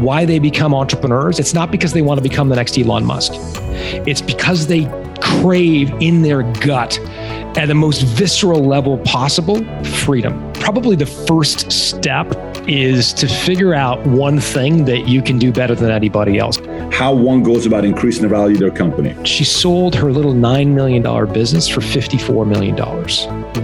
why they become entrepreneurs, it's not because they want to become the next Elon Musk. It's because they crave in their gut at the most visceral level possible freedom. Probably the first step is to figure out one thing that you can do better than anybody else. How one goes about increasing the value of their company. She sold her little $9 million business for $54 million.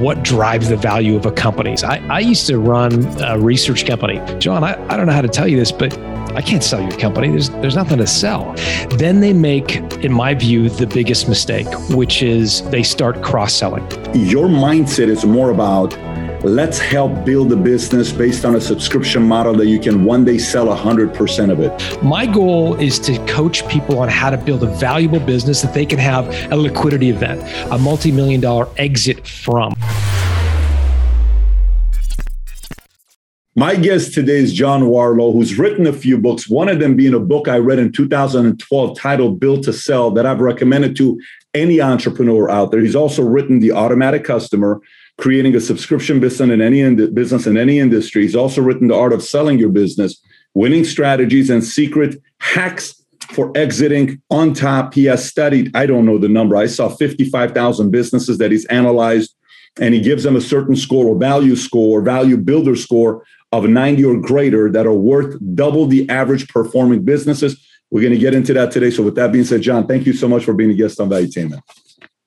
What drives the value of a company? I, I used to run a research company. John, I, I don't know how to tell you this, but I can't sell your company. There's there's nothing to sell. Then they make, in my view, the biggest mistake, which is they start cross-selling. Your mindset is more about let's help build a business based on a subscription model that you can one day sell 100% of it. My goal is to coach people on how to build a valuable business that they can have a liquidity event, a multi-million dollar exit from. My guest today is John Warrillow, who's written a few books, one of them being a book I read in 2012 titled Built to Sell that I've recommended to any entrepreneur out there. He's also written The Automatic Customer, creating a subscription business in any in- business in any industry. He's also written The Art of Selling Your Business, Winning Strategies and Secret Hacks for Exiting on top. He has studied, I don't know the number, I saw 55,000 businesses that he's analyzed and he gives them a certain score or value score, value builder score of 90 or greater that are worth double the average performing businesses. We're going to get into that today. So, with that being said, John, thank you so much for being a guest on Valuetainment.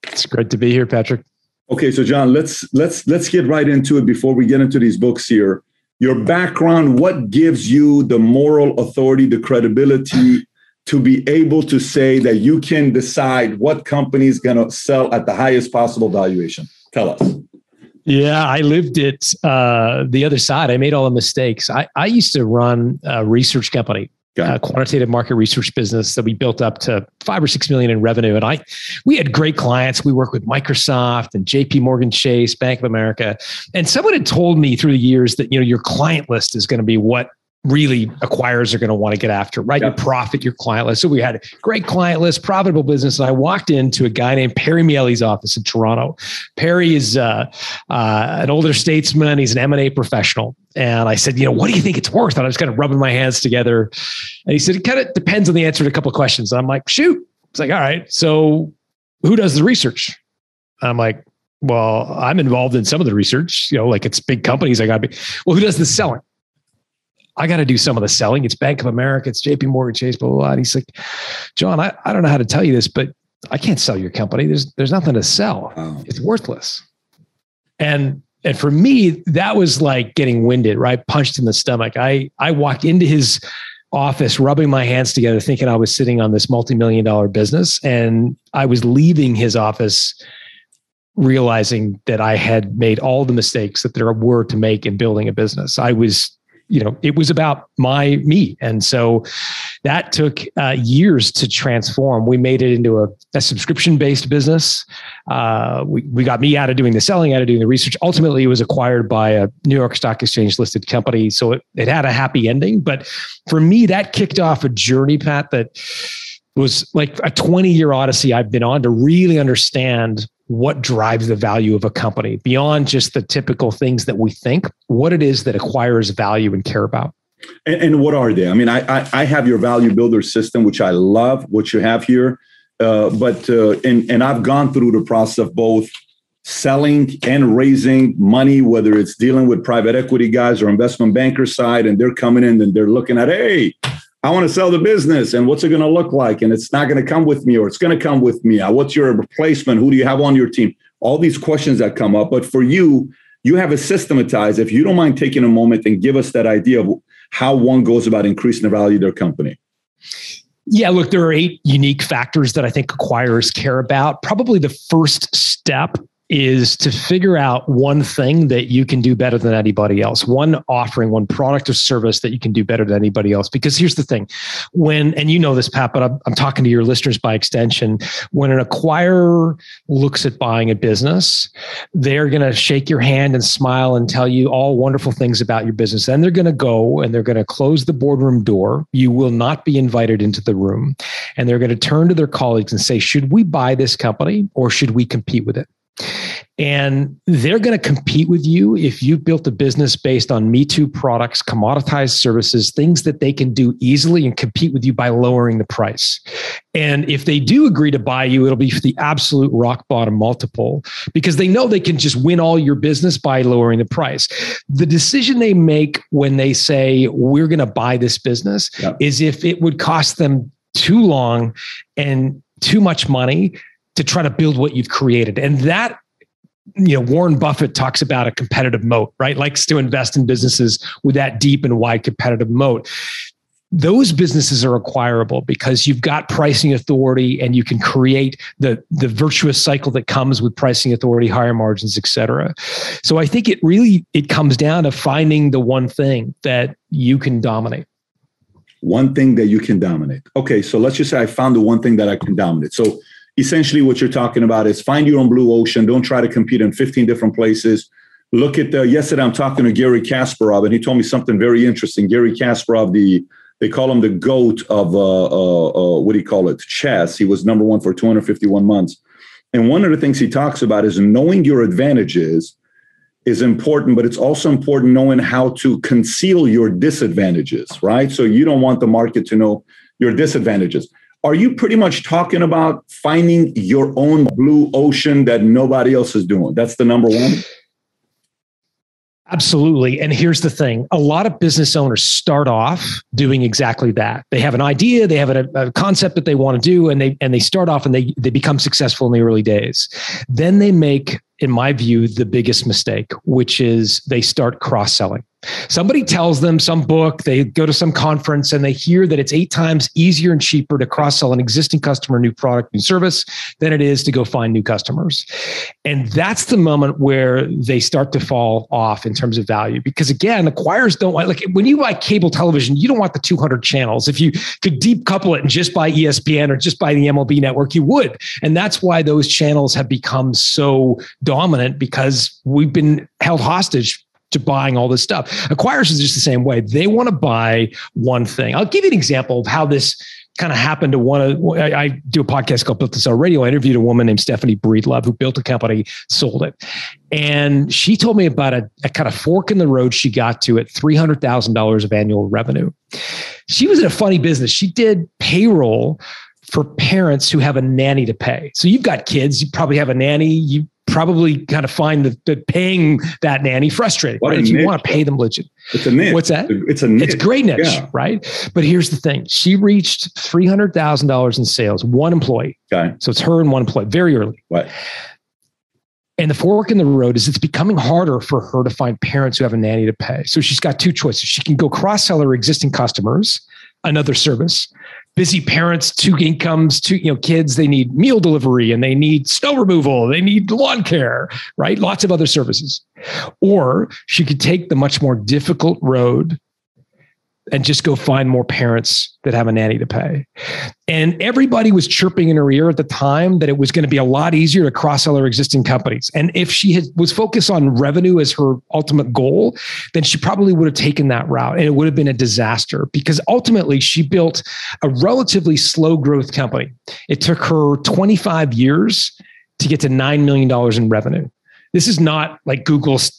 It's great to be here, Patrick. Okay, so John, let's let's let's get right into it before we get into these books here. Your background, what gives you the moral authority, the credibility to be able to say that you can decide what company is going to sell at the highest possible valuation? Tell us. Yeah, I lived it uh, the other side. I made all the mistakes. I, I used to run a research company, a quantitative market research business that we built up to five or six million in revenue. And I, we had great clients. We worked with Microsoft and J.P. Morgan Chase, Bank of America, and someone had told me through the years that you know your client list is going to be what really acquirers are going to want to get after, right? Your profit, your client list. So we had a great client list, profitable business. And I walked into a guy named Perry Miele's office in Toronto. Perry is uh, uh, an older statesman. He's an M&A professional. And I said, you know, what do you think it's worth? And I was kind of rubbing my hands together. And he said, it kind of depends on the answer to a couple of questions. And I'm like, shoot. It's like, all right, so who does the research? And I'm like, well, I'm involved in some of the research, you know, like it's big companies. I got to be, well, who does the selling? I got to do some of the selling. It's Bank of America, it's JP Morgan Chase, blah, blah, blah. And he's like, John, I, I don't know how to tell you this, but I can't sell your company. There's there's nothing to sell. Wow. It's worthless. And and for me, that was like getting winded, right? Punched in the stomach. I I walked into his office rubbing my hands together, thinking I was sitting on this multi-million dollar business. And I was leaving his office realizing that I had made all the mistakes that there were to make in building a business. I was you know it was about my me. And so that took uh, years to transform. We made it into a, a subscription based business. Uh, we, we got me out of doing the selling out of doing the research. Ultimately it was acquired by a new york stock exchange listed company so it, it had a happy ending. But for me that kicked off a journey pat that was like a 20 year odyssey i've been on to really understand what drives the value of a company beyond just the typical things that we think, what it is that acquires value and care about. And, and what are they? I mean, I, I, I have your value builder system, which I love what you have here. Uh, but uh, and and I've gone through the process of both selling and raising money, whether it's dealing with private equity guys or investment banker side, and they're coming in and they're looking at, hey, I want to sell the business and what's it going to look like? And it's not going to come with me or it's going to come with me. Uh, what's your replacement? Who do you have on your team? All these questions that come up. But for you, you have a systematized. If you don't mind taking a moment and give us that idea of how one goes about increasing the value of their company. Yeah, look, there are eight unique factors that I think acquirers care about. Probably the first step is to figure out one thing that you can do better than anybody else, one offering, one product or service that you can do better than anybody else. Because here's the thing when, and you know this, Pat, but I'm, I'm talking to your listeners by extension. When an acquirer looks at buying a business, they're going to shake your hand and smile and tell you all wonderful things about your business. Then they're going to go and they're going to close the boardroom door. You will not be invited into the room. And they're going to turn to their colleagues and say, should we buy this company or should we compete with it? And they're going to compete with you if you built a business based on Me Too products, commoditized services, things that they can do easily and compete with you by lowering the price. And if they do agree to buy you, it'll be for the absolute rock bottom multiple because they know they can just win all your business by lowering the price. The decision they make when they say, we're going to buy this business is if it would cost them too long and too much money to try to build what you've created. And that you know Warren Buffett talks about a competitive moat, right? Likes to invest in businesses with that deep and wide competitive moat. Those businesses are acquirable because you've got pricing authority and you can create the the virtuous cycle that comes with pricing authority, higher margins, et cetera. So I think it really it comes down to finding the one thing that you can dominate. One thing that you can dominate. Okay, so let's just say I found the one thing that I can dominate. So essentially what you're talking about is find your own blue ocean. Don't try to compete in 15 different places. Look at the, yesterday I'm talking to Garry Kasparov and he told me something very interesting. Garry Kasparov, the they call him the goat of uh, uh, uh, what do you call it? Chess. He was number one for 251 months. And one of the things he talks about is knowing your advantages is important, but it's also important knowing how to conceal your disadvantages, right? So you don't want the market to know your disadvantages are you pretty much talking about finding your own blue ocean that nobody else is doing? That's the number one. Absolutely. And here's the thing a lot of business owners start off doing exactly that. They have an idea, they have a, a, concept that they want to do, and they and they start off and they, they become successful in the early days. Then they make, in my view, the biggest mistake, which is they start cross-selling. Somebody tells them some book, they go to some conference and they hear that it's eight times easier and cheaper to cross sell an existing customer new product, new service than it is to go find new customers. And that's the moment where they start to fall off in terms of value. Because again, acquirers don't want, like when you buy cable television, you don't want the 200 channels. If you could decouple it and just buy ESPN or just buy the MLB network, you would. And that's why those channels have become so dominant because we've been held hostage to buying all this stuff. Acquirers is just the same way. They want to buy one thing. I'll give you an example of how this kind of happened to one of I, I do a podcast called Built to Sell Radio. I interviewed a woman named Stephanie Breedlove who built a company, sold it. And she told me about a, a kind of fork in the road she got to at $300,000 of annual revenue. She was in a funny business. She did payroll for parents who have a nanny to pay. So you've got kids, you probably have a nanny, you probably kind of find the, that paying that nanny frustrating. What right? If you want to pay them legit. It's a niche. What's that? It's a niche. It's a great niche, yeah. right? But here's the thing. She reached $300,000 in sales, one employee. Okay. So it's her and one employee very early. What? And the fork in the road is it's becoming harder for her to find parents who have a nanny to pay. So she's got two choices. She can go cross sell her existing customers another service busy parents, two incomes, two you know kids. They need meal delivery and they need snow removal. They need lawn care, right? Lots of other services. Or she could take the much more difficult road and just go find more parents that have a nanny to pay. And everybody was chirping in her ear at the time that it was going to be a lot easier to cross sell her existing companies. And if she had, was focused on revenue as her ultimate goal, then she probably would have taken that route and it would have been a disaster because ultimately she built a relatively slow growth company. It took her 25 years to get to $9 million in revenue. This is not like Google's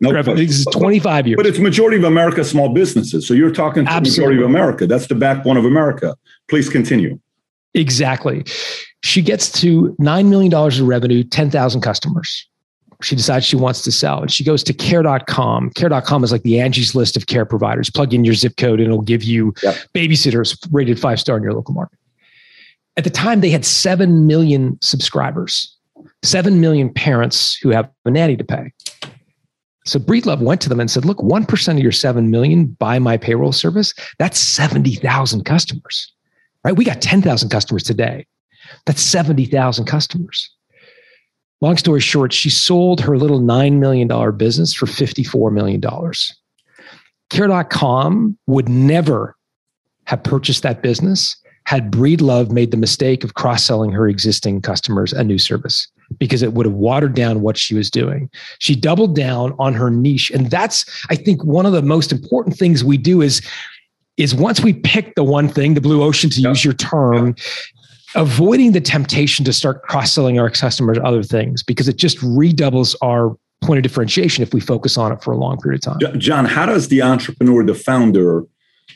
nope. this is 25 years. But it's majority of America small businesses. So you're talking to Absolutely. majority of America. That's the backbone of America. Please continue. Exactly. She gets to $9 million in revenue, 10,000 customers. She decides she wants to sell and she goes to care.com. Care.com is like the Angie's list of care providers. Plug in your zip code and it'll give you yep. babysitters rated five star in your local market. At the time, they had 7 million subscribers, 7 million parents who have a nanny to pay. So Breedlove went to them and said, look, 1% of your 7 million buy my payroll service. That's 70,000 customers, right? We got 10,000 customers today. That's 70,000 customers. Long story short, she sold her little $9 million business for $54 million. Care.com would never have purchased that business had Breedlove made the mistake of cross selling her existing customers a new service because it would have watered down what she was doing. She doubled down on her niche. And that's, I think, one of the most important things we do is, is once we pick the one thing, the blue ocean to use your term, avoiding the temptation to start cross-selling our customers other things because it just redoubles our point of differentiation if we focus on it for a long period of time. John, how does the entrepreneur, the founder,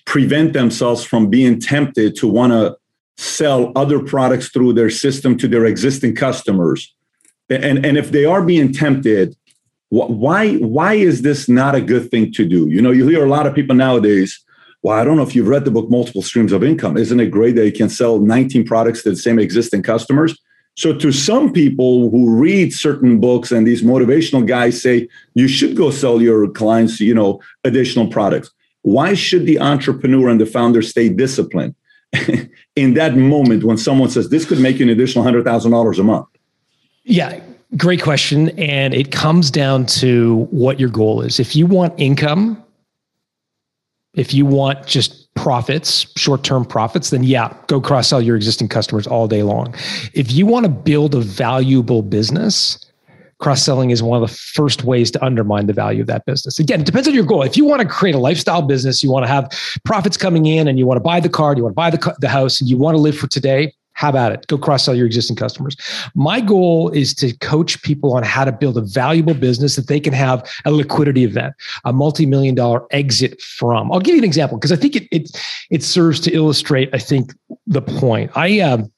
prevent themselves from being tempted to want to sell other products through their system to their existing customers? And, and if they are being tempted, why why is this not a good thing to do? You know, you hear a lot of people nowadays. Well, I don't know if you've read the book Multiple Streams of Income. Isn't it great that you can sell 19 products to the same existing customers? So, to some people who read certain books and these motivational guys say you should go sell your clients, you know, additional products. Why should the entrepreneur and the founder stay disciplined in that moment when someone says this could make you an additional hundred thousand dollars a month? Yeah, great question, and it comes down to what your goal is. If you want income, if you want just profits, short term profits, then yeah, go cross sell your existing customers all day long. If you want to build a valuable business, cross selling is one of the first ways to undermine the value of that business. Again, it depends on your goal. If you want to create a lifestyle business, you want to have profits coming in and you want to buy the car, you want to buy the, the house, and you want to live for today, how about it? Go cross sell your existing customers. My goal is to coach people on how to build a valuable business that they can have a liquidity event, a multi-million dollar exit from. I'll give you an example because I think it, it it serves to illustrate. I think the point. I um,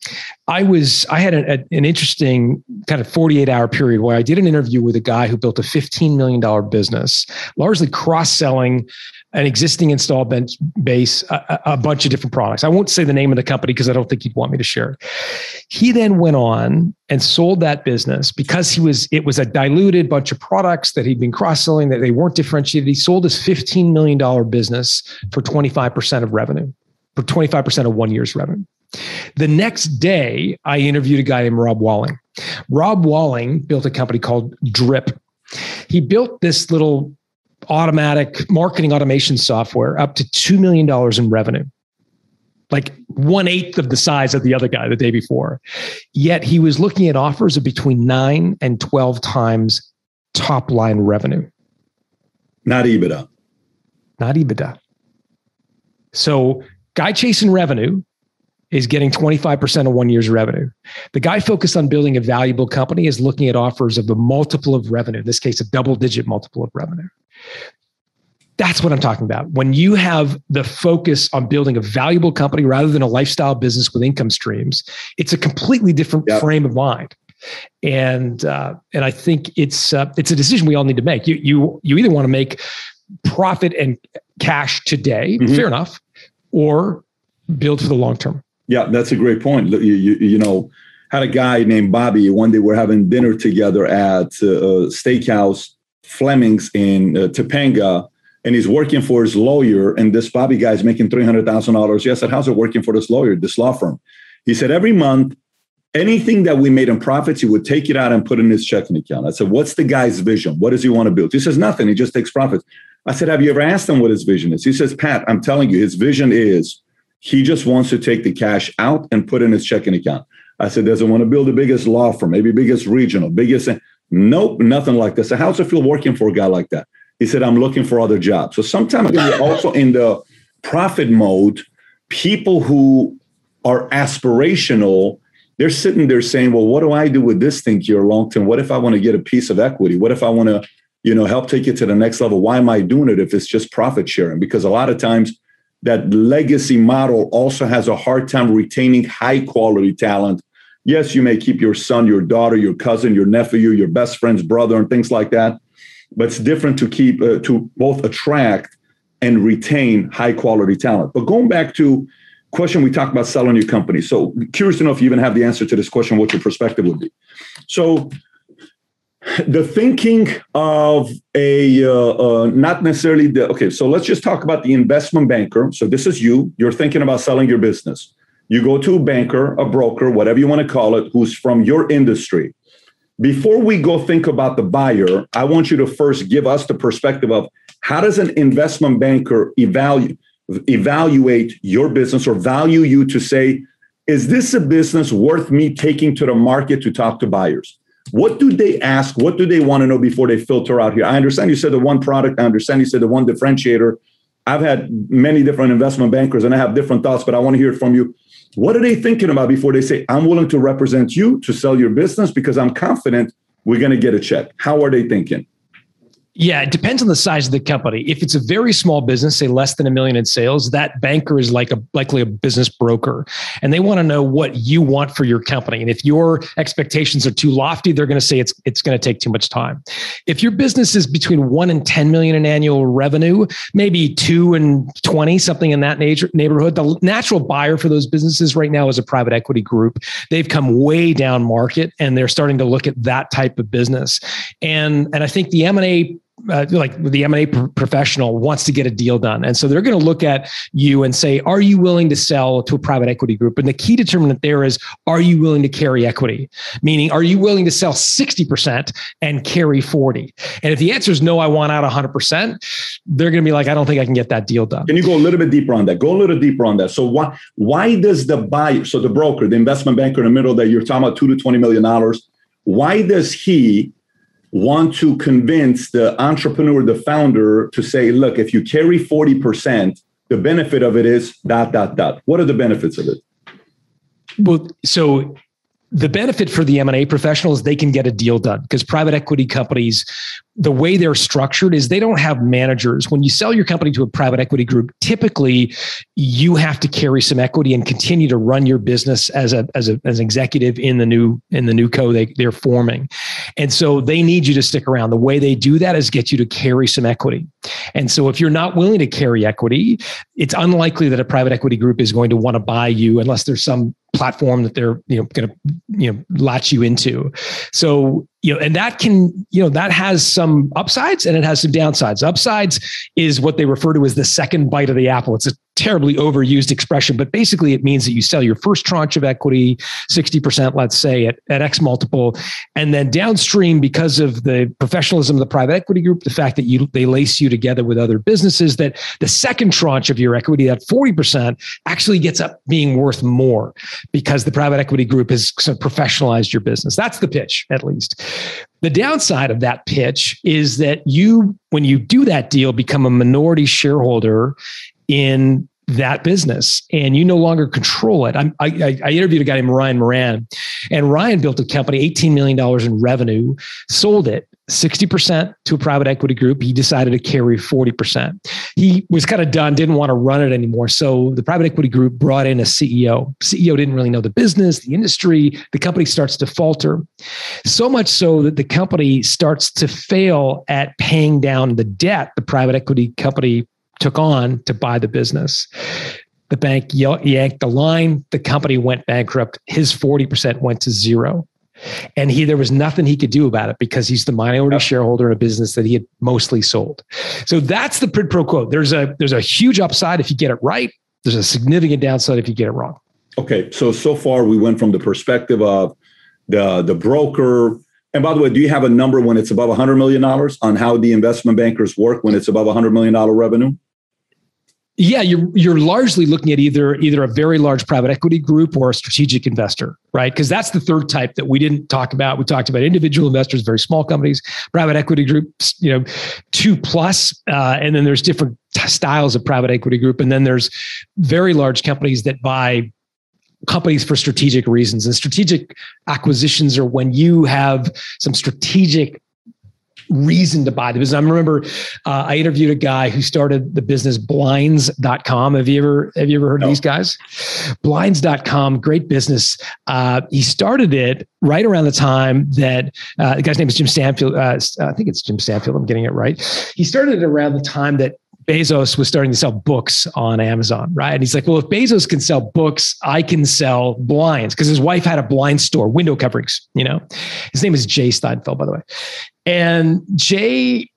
I was I had a, a, an interesting kind of 48 hour period where I did an interview with a guy who built a 15 million dollar business, largely cross selling an existing install base, a, a, bunch of different products. I won't say the name of the company because I don't think he'd want me to share it. He then went on and sold that business because he was it was a diluted bunch of products that he'd been cross-selling that they weren't differentiated. He sold his $15 million business for 25% of revenue, for 25% of one year's revenue. The next day, I interviewed a guy named Rob Walling. Rob Walling built a company called Drip. He built this little automatic marketing automation software up to $2 million in revenue, like one eighth of the size of the other guy the day before. Yet he was looking at offers of between nine and 12 times top line revenue. Not EBITDA. Not EBITDA. So, guy chasing revenue is getting 25% of one year's revenue. The guy focused on building a valuable company is looking at offers of a multiple of revenue, in this case, a double digit multiple of revenue. That's what I'm talking about. When you have the focus on building a valuable company rather than a lifestyle business with income streams, it's a completely different yep. frame of mind. And uh, and I think it's uh, it's a decision we all need to make. You you you either want to make profit and cash today, mm-hmm. fair enough, or build for the long term. Yeah, that's a great point. You, you, you know, had a guy named Bobby. One day we're having dinner together at uh, steakhouse, Fleming's in uh, Topanga, and he's working for his lawyer. And this Bobby guy is making three hundred thousand dollars. Yes, I said, "How's it working for this lawyer, this law firm?" He said, "Every month, anything that we made in profits, he would take it out and put in his checking account." I said, "What's the guy's vision? What does he want to build?" He says, "Nothing. He just takes profits." I said, "Have you ever asked him what his vision is?" He says, "Pat, I'm telling you, his vision is." He just wants to take the cash out and put in his checking account. I said, doesn't want to build the biggest law firm, maybe biggest regional, biggest? Nope, nothing like this. So how's it feel working for a guy like that? He said, I'm looking for other jobs. So sometimes you're also in the profit mode. People who are aspirational, they're sitting there saying, well, what do I do with this thing here long term? What if I want to get a piece of equity? What if I want to, you know, help take it to the next level? Why am I doing it if it's just profit sharing? Because a lot of times that legacy model also has a hard time retaining high quality talent. Yes, you may keep your son, your daughter, your cousin, your nephew, your best friend's brother, and things like that. But it's different to keep uh, to both attract and retain high quality talent. But going back to question we talked about selling your company. So curious to know if you even have the answer to this question, what your perspective would be. So the thinking of a uh, uh, not necessarily the okay so let's just talk about the investment banker. So this is you. You're thinking about selling your business. You go to a banker a broker whatever you want to call it who's from your industry. Before we go think about the buyer i want you to first give us the perspective of how does an investment banker evaluate evaluate your business or value you to say is this a business worth me taking to the market to talk to buyers what do they ask? What do they want to know before they filter out here? I understand you said the one product. I understand you said the one differentiator. I've had many different investment bankers and I have different thoughts, but I want to hear it from you. What are they thinking about before they say, I'm willing to represent you to sell your business because I'm confident we're going to get a check? How are they thinking? Yeah, it depends on the size of the company. If it's a very small business, say less than a million in sales, that banker is like a likely a business broker, and they want to know what you want for your company. And if your expectations are too lofty, they're going to say it's it's going to take too much time. If your business is between one and ten million in annual revenue, maybe two and twenty, something in that nature neighborhood, the natural buyer for those businesses right now is a private equity group. They've come way down market, and they're starting to look at that type of business. And and I think the M and A uh, like the M&A professional wants to get a deal done. And so they're going to look at you and say, are you willing to sell to a private equity group? And the key determinant there is, are you willing to carry equity? Meaning, are you willing to sell 60% and carry 40? And if the answer is no, I want out 100%, they're going to be like, I don't think I can get that deal done. Can you go a little bit deeper on that? Go a little deeper on that. So why, why does the buyer, so the broker, the investment banker in the middle that you're talking about two to $20 million, why does he want to convince the entrepreneur, the founder, to say, look, if you carry 40%, the benefit of it is dot, dot, dot. What are the benefits of it? Well, so the benefit for the M&A professionals, they can get a deal done because private equity companies the way they're structured is they don't have managers. When you sell your company to a private equity group, typically you have to carry some equity and continue to run your business as a as a as an executive in the new in the new co they, they're forming. And so they need you to stick around. The way they do that is get you to carry some equity. And so if you're not willing to carry equity, it's unlikely that a private equity group is going to want to buy you unless there's some platform that they're you know going to you know latch you into. So you know, and that can, you know, that has some upsides and it has some downsides. Upsides is what they refer to as the second bite of the apple. It's a terribly overused expression, but basically it means that you sell your first tranche of equity, 60%, let's say, at, at X multiple. And then downstream, because of the professionalism of the private equity group, the fact that you they lace you together with other businesses, that the second tranche of your equity, that 40%, actually gets up being worth more because the private equity group has sort of professionalized your business. That's the pitch, at least. The downside of that pitch is that you, when you do that deal, become a minority shareholder in that business and you no longer control it. I, I, I interviewed a guy named Ryan Moran, and Ryan built a company, $18 million in revenue, sold it 60% to a private equity group. He decided to carry 40%. He was kind of done, didn't want to run it anymore. So the private equity group brought in a CEO. CEO didn't really know the business, the industry. The company starts to falter. So much so that the company starts to fail at paying down the debt the private equity company took on to buy the business. The bank yanked the line. The company went bankrupt. His 40% went to zero. And he there was nothing he could do about it because he's the minority shareholder in a business that he had mostly sold. So that's the quid pro quo. There's a there's a huge upside if you get it right. There's a significant downside if you get it wrong. Okay, so so far we went from the perspective of the the broker. And by the way, do you have a number when it's above $100 million on how the investment bankers work when it's above $100 million revenue? Yeah you're you're largely looking at either either a very large private equity group or a strategic investor right? Because that's the third type that we didn't talk about. We talked about individual investors very small companies private equity groups you know two plus uh, and then there's different styles of private equity group. And then there's very large companies that buy companies for strategic reasons. And strategic acquisitions are when you have some strategic reason to buy the business. I remember uh, I interviewed a guy who started the business blinds.com. Have you ever have you ever heard no. of these guys? Blinds.com, great business. Uh, he started it right around the time that uh, the guy's name is Jim Stanfield. Uh, I think it's Jim Stanfield. I'm getting it right. He started it around the time that Bezos was starting to sell books on Amazon, right? And he's like, well, if Bezos can sell books, I can sell blinds because his wife had a blind store, window coverings, you know. His name is Jay Steinfeld, by the way. And Jay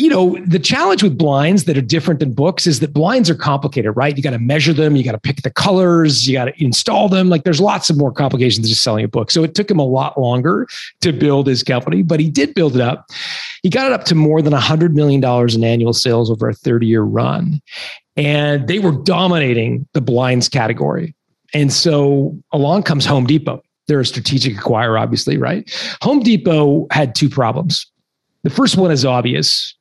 you know, the challenge with blinds that are different than books is that blinds are complicated, right? You got to measure them, you got to pick the colors, you got to install them. Like there's lots of more complications than just selling a book. So it took him a lot longer to build his company, but he did build it up. He got it up to more than $100 million in annual sales over a 30 year run. And they were dominating the blinds category. And so along comes Home Depot. They're a strategic acquirer, obviously, right? Home Depot had two problems. The first one is obvious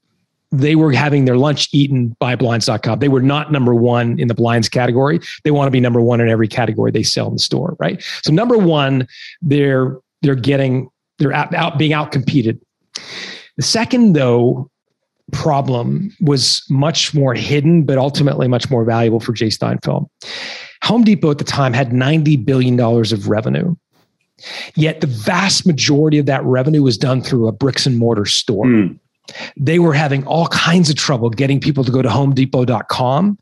they were having their lunch eaten by blinds.com. They were not number one in the blinds category. They want to be number one in every category they sell in the store, right? So number one, they're they're getting they're out, out being out competed. The second, though, problem was much more hidden, but ultimately much more valuable for Jay Steinfeld. Home Depot at the time had $90 billion of revenue. Yet the vast majority of that revenue was done through a bricks and mortar store. Mm. They were having all kinds of trouble getting people to go to homedepot.com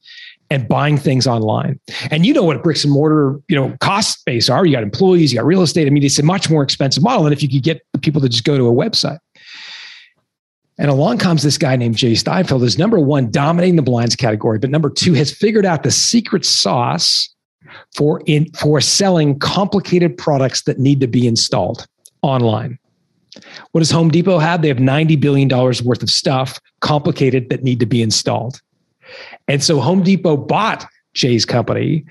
and buying things online. And you know what bricks and mortar, you know, cost base are. You got employees, you got real estate. I mean, it's a much more expensive model than if you could get people to just go to a website. And along comes this guy named Jay Steinfeld, who's number one, dominating the blinds category, but number two, has figured out the secret sauce for in for selling complicated products that need to be installed online. What does Home Depot have? They have $90 billion worth of stuff, complicated, that need to be installed. And so Home Depot bought Jay's company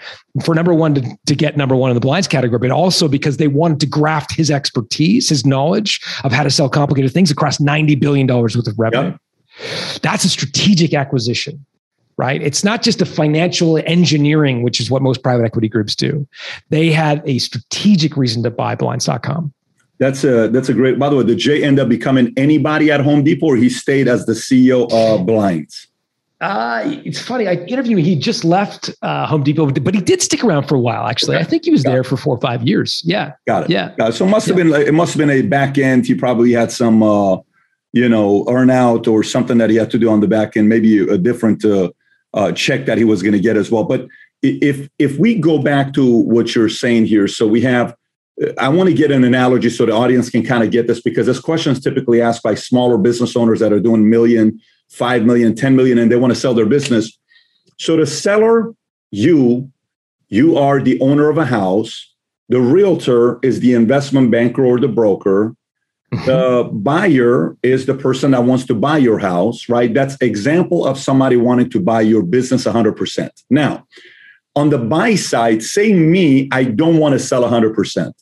for number one to, to get number one in the blinds category, but also because they wanted to graft his expertise, his knowledge of how to sell complicated things across $90 billion worth of revenue. Yep. That's a strategic acquisition, right? It's not just a financial engineering, which is what most private equity groups do. They had a strategic reason to buy blinds.com. That's a that's a great. By the way, did Jay end up becoming anybody at Home Depot, or he stayed as the CEO of Blinds? Uh, it's funny. I interviewed him. He just left uh, Home Depot, but he did stick around for a while. Actually, okay. I think he was Got there it. for four or five years. Yeah. Got it. Yeah. Got it. So it must have yeah. been it must have been a back end. He probably had some, uh, you know, earn out or something that he had to do on the back end. Maybe a different uh, uh, check that he was going to get as well. But if if we go back to what you're saying here, so we have. I want to get an analogy so the audience can kind of get this because this question is typically asked by smaller business owners that are doing million 5 million, 10 million, and they want to sell their business. So the seller, you, you are the owner of a house. The realtor is the investment banker or the broker. Mm-hmm. The buyer is the person that wants to buy your house, right? That's example of somebody wanting to buy your business 100%. Now, on the buy side, say me, I don't want to sell 100%.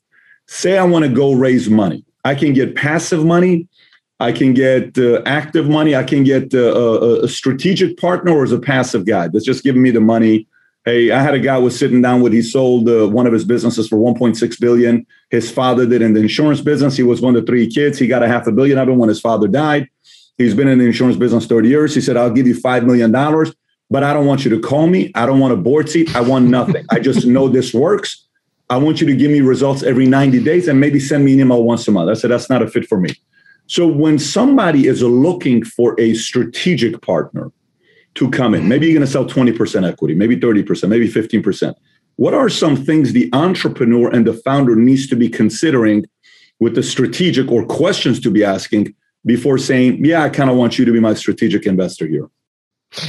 Say I want to go raise money. I can get passive money I can get uh, active money. I can get uh, a, a, strategic partner or as a passive guy that's just giving me the money. Hey, I had a guy was sitting down with he sold uh, one of his businesses for 1.6 billion. His father did in the insurance business. He was one of three kids. He got a half a billion of it when his father died. He's been in the insurance business 30 years. He said, "I'll give you five million dollars, but I don't want you to call me. I don't want a board seat. I want nothing. I just know this works. I want you to give me results every 90 days and maybe send me an email once a month." I said, "That's not a fit for me." So when somebody is looking for a strategic partner to come in, maybe you're going to sell 20% equity, maybe 30%, maybe 15%. What are some things the entrepreneur and the founder needs to be considering with the strategic or questions to be asking before saying, yeah, I kind of want you to be my strategic investor here?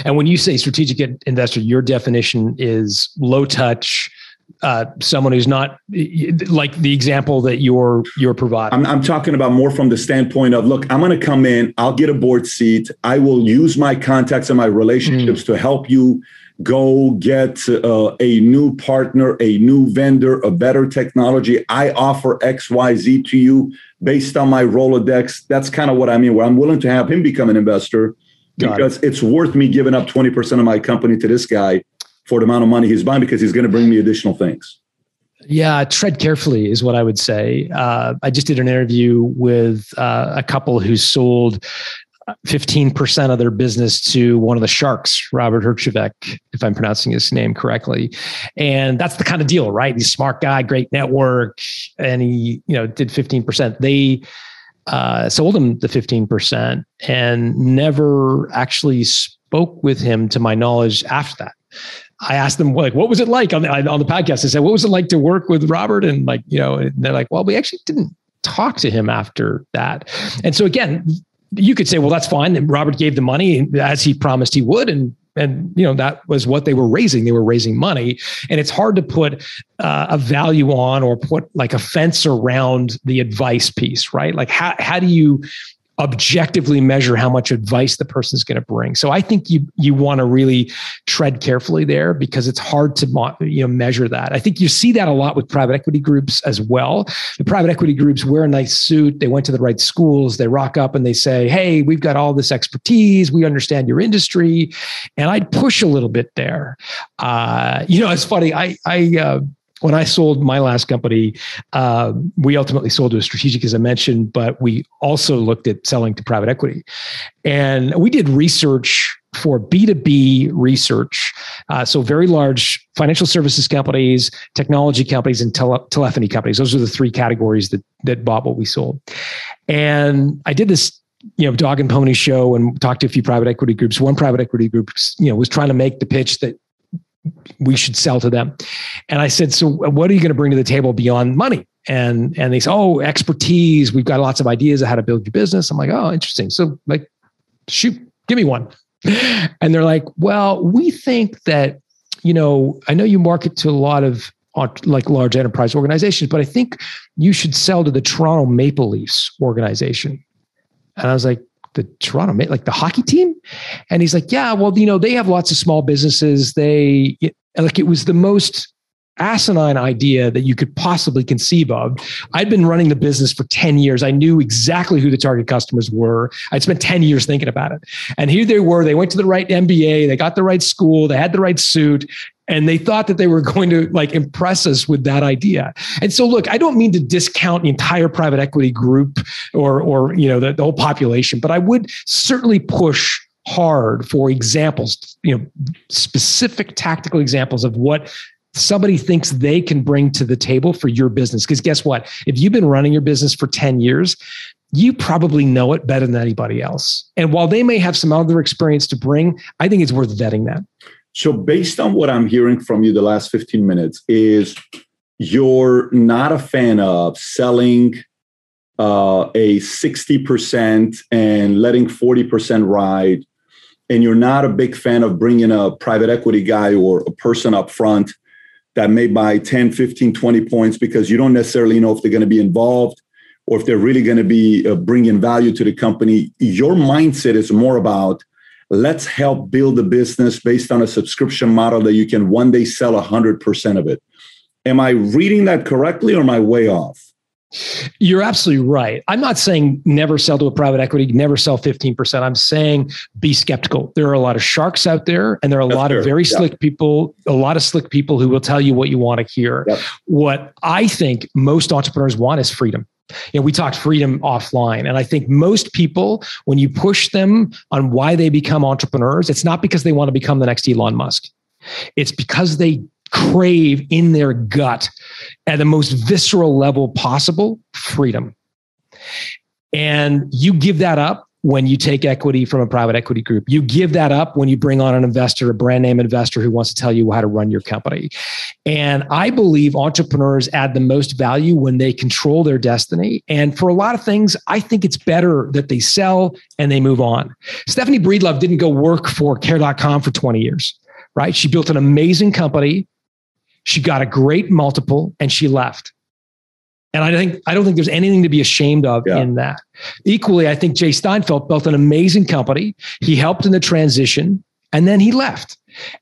And when you say strategic investor, your definition is low touch, uh, someone who's not like the example that you're you're providing? I'm, I'm talking about more from the standpoint of look, I'm going to come in, I'll get a board seat, I will use my contacts and my relationships mm. to help you go get uh, a new partner, a new vendor, a better technology. I offer X, Y, Z to you based on my Rolodex. That's kind of what I mean. Where I'm willing to have him become an investor Got because it. it's worth me giving up 20% of my company to this guy for the amount of money he's buying because he's going to bring me additional things. Yeah, tread carefully is what I would say. Uh, I just did an interview with uh, a couple who sold 15% of their business to one of the sharks, Robert Herjavec, if I'm pronouncing his name correctly. And that's the kind of deal, right? He's a smart guy, great network, and he, you know, did 15%. They uh, sold him the 15% and never actually spoke with him, to my knowledge, after that. I asked them like, what was it like on the, on the podcast? I said, what was it like to work with Robert? And like, you know, and they're like, well, we actually didn't talk to him after that. And so again, you could say, well, that's fine. Robert gave the money as he promised he would. And and you know that was what they were raising they were raising money and it's hard to put uh, a value on or put like a fence around the advice piece right like how, how do you objectively measure how much advice the person is going to bring. So I think you you want to really tread carefully there because it's hard to you know measure that. I think you see that a lot with private equity groups as well. The private equity groups wear a nice suit, they went to the right schools, they rock up and they say, "Hey, we've got all this expertise, we understand your industry," and I'd push a little bit there. Uh, you know, it's funny. I I uh, when I sold my last company, uh, we ultimately sold to a strategic, as I mentioned, but we also looked at selling to private equity. And we did research for B2B research. Uh, so, very large financial services companies, technology companies, and tele- telephony companies. Those are the three categories that, that bought what we sold. And I did this you know dog and pony show and talked to a few private equity groups one private equity group you know was trying to make the pitch that we should sell to them. And I said, so uh, what are you going to bring to the table beyond money? And and they said, oh, expertise. We've got lots of ideas of how to build your business. I'm like, oh, interesting. So like, shoot, give me one. And they're like, well, we think that you know, I know you market to a lot of like large enterprise organizations, but I think you should sell to the Toronto Maple Leafs organization. And I was like, the Toronto, like the hockey team? And he's like, yeah, well, you know, they have lots of small businesses. They, like, it was the most asinine idea that you could possibly conceive of. I'd been running the business for 10 years. I knew exactly who the target customers were. I'd spent 10 years thinking about it. And here they were. They went to the right MBA, they got the right school, they had the right suit, and they thought that they were going to like impress us with that idea. And so look, I don't mean to discount the entire private equity group or or you know the, the whole population, but I would certainly push hard for examples, you know, specific tactical examples of what somebody thinks they can bring to the table for your business. Because guess what? If you've been running your business for 10 years, you probably know it better than anybody else. And while they may have some other experience to bring, I think it's worth vetting that. So, based on what I'm hearing from you the last 15 minutes, is you're not a fan of selling uh, a 60% and letting 40% ride. And you're not a big fan of bringing a private equity guy or a person up front that may buy 10, 15, 20 points because you don't necessarily know if they're going to be involved or if they're really going to be uh, bringing value to the company. Your mindset is more about let's help build a business based on a subscription model that you can one day sell 100% of it. Am I reading that correctly or am I way off? You're absolutely right. I'm not saying never sell to a private equity, never sell 15%. I'm saying be skeptical. There are a lot of sharks out there, and there are a That's lot fair. of very yeah. slick people, a lot of slick people who will tell you what you want to hear. Yep. What I think most entrepreneurs want is freedom. You know, we talked freedom offline. And I think most people, when you push them on why they become entrepreneurs, it's not because they want to become the next Elon Musk. It's because they crave in their gut at the most visceral level possible freedom. And you give that up when you take equity from a private equity group. You give that up when you bring on an investor, a brand name investor who wants to tell you how to run your company. And I believe entrepreneurs add the most value when they control their destiny. And for a lot of things, I think it's better that they sell and they move on. Stephanie Breedlove didn't go work for care.com for 20 years, right? She built an amazing company. She got a great multiple and she left. And I think I don't think there's anything to be ashamed of yeah. in that. Equally, I think Jay Steinfeld built an amazing company. He helped in the transition, and then he left.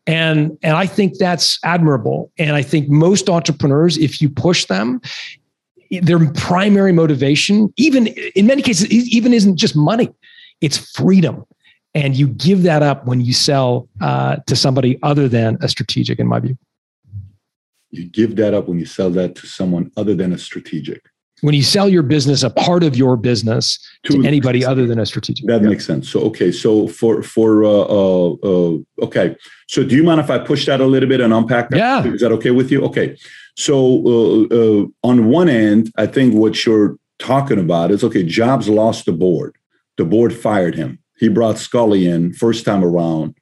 And and I think that's admirable. And I think most entrepreneurs, if you push them, their primary motivation, even in many cases, even isn't just money; it's freedom. And you give that up when you sell uh, to somebody other than a strategic, in my view you give that up when you sell that to someone other than a strategic. When you sell your business a part of your business to, to anybody other than a strategic. That yeah. makes sense. So okay so for for uh, uh, uh, okay. So do you mind if i push that a little bit and unpack that? Yeah. Is that okay with you? Okay. So uh, uh, on one end i think what you're talking about is okay jobs lost the board. The board fired him. He brought Sculley in first time around.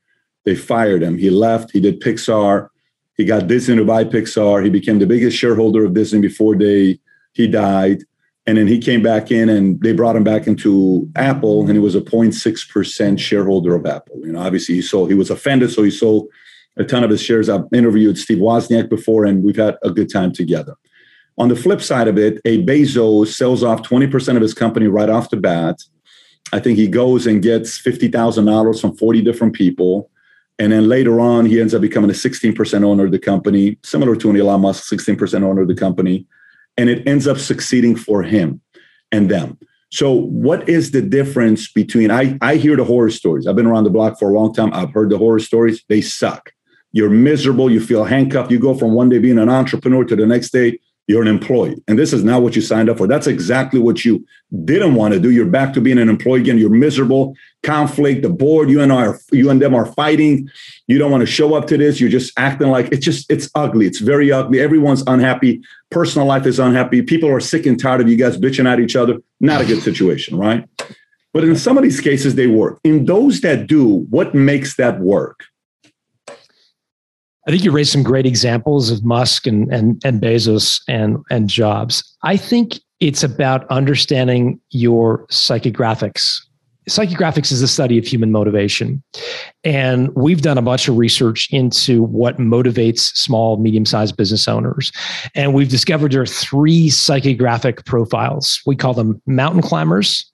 They fired him. He left. He did pixar he got Disney to buy Pixar. He became the biggest shareholder of Disney before they he died. And then he came back in and they brought him back into Apple and he was a 0.6% shareholder of Apple. You know, obviously he sold, he was offended, so he sold a ton of his shares. I've interviewed Steve Wozniak before and we've had a good time together. On the flip side of it, a Bezos sells off 20% of his company right off the bat I think he goes and gets fifty thousand dollars from forty different people. And then later on, he ends up becoming a 16% owner of the company, similar to an Elon Musk, 16% owner of the company. And it ends up succeeding for him and them. So, what is the difference between? I, I hear the horror stories. I've been around the block for a long time. I've heard the horror stories. They suck. You're miserable. You feel handcuffed. You go from one day being an entrepreneur to the next day you're an employee. And this is not what you signed up for. That's exactly what you didn't want to do. You're back to being an employee again. You're miserable. Conflict. The board you and I are you and them are fighting. You don't want to show up to this. You're just acting like it's just it's ugly. It's very ugly. Everyone's unhappy. Personal life is unhappy. People are sick and tired of you guys bitching at each other. Not a good situation right? But in some of these cases they work. In those that do what makes that work I think you raised some great examples of Musk and and and Bezos and and Jobs. I think it's about understanding your psychographics. Psychographics is the study of human motivation. And we've done a bunch of research into what motivates small, medium sized business owners. And we've discovered there are three psychographic profiles. We call them mountain climbers,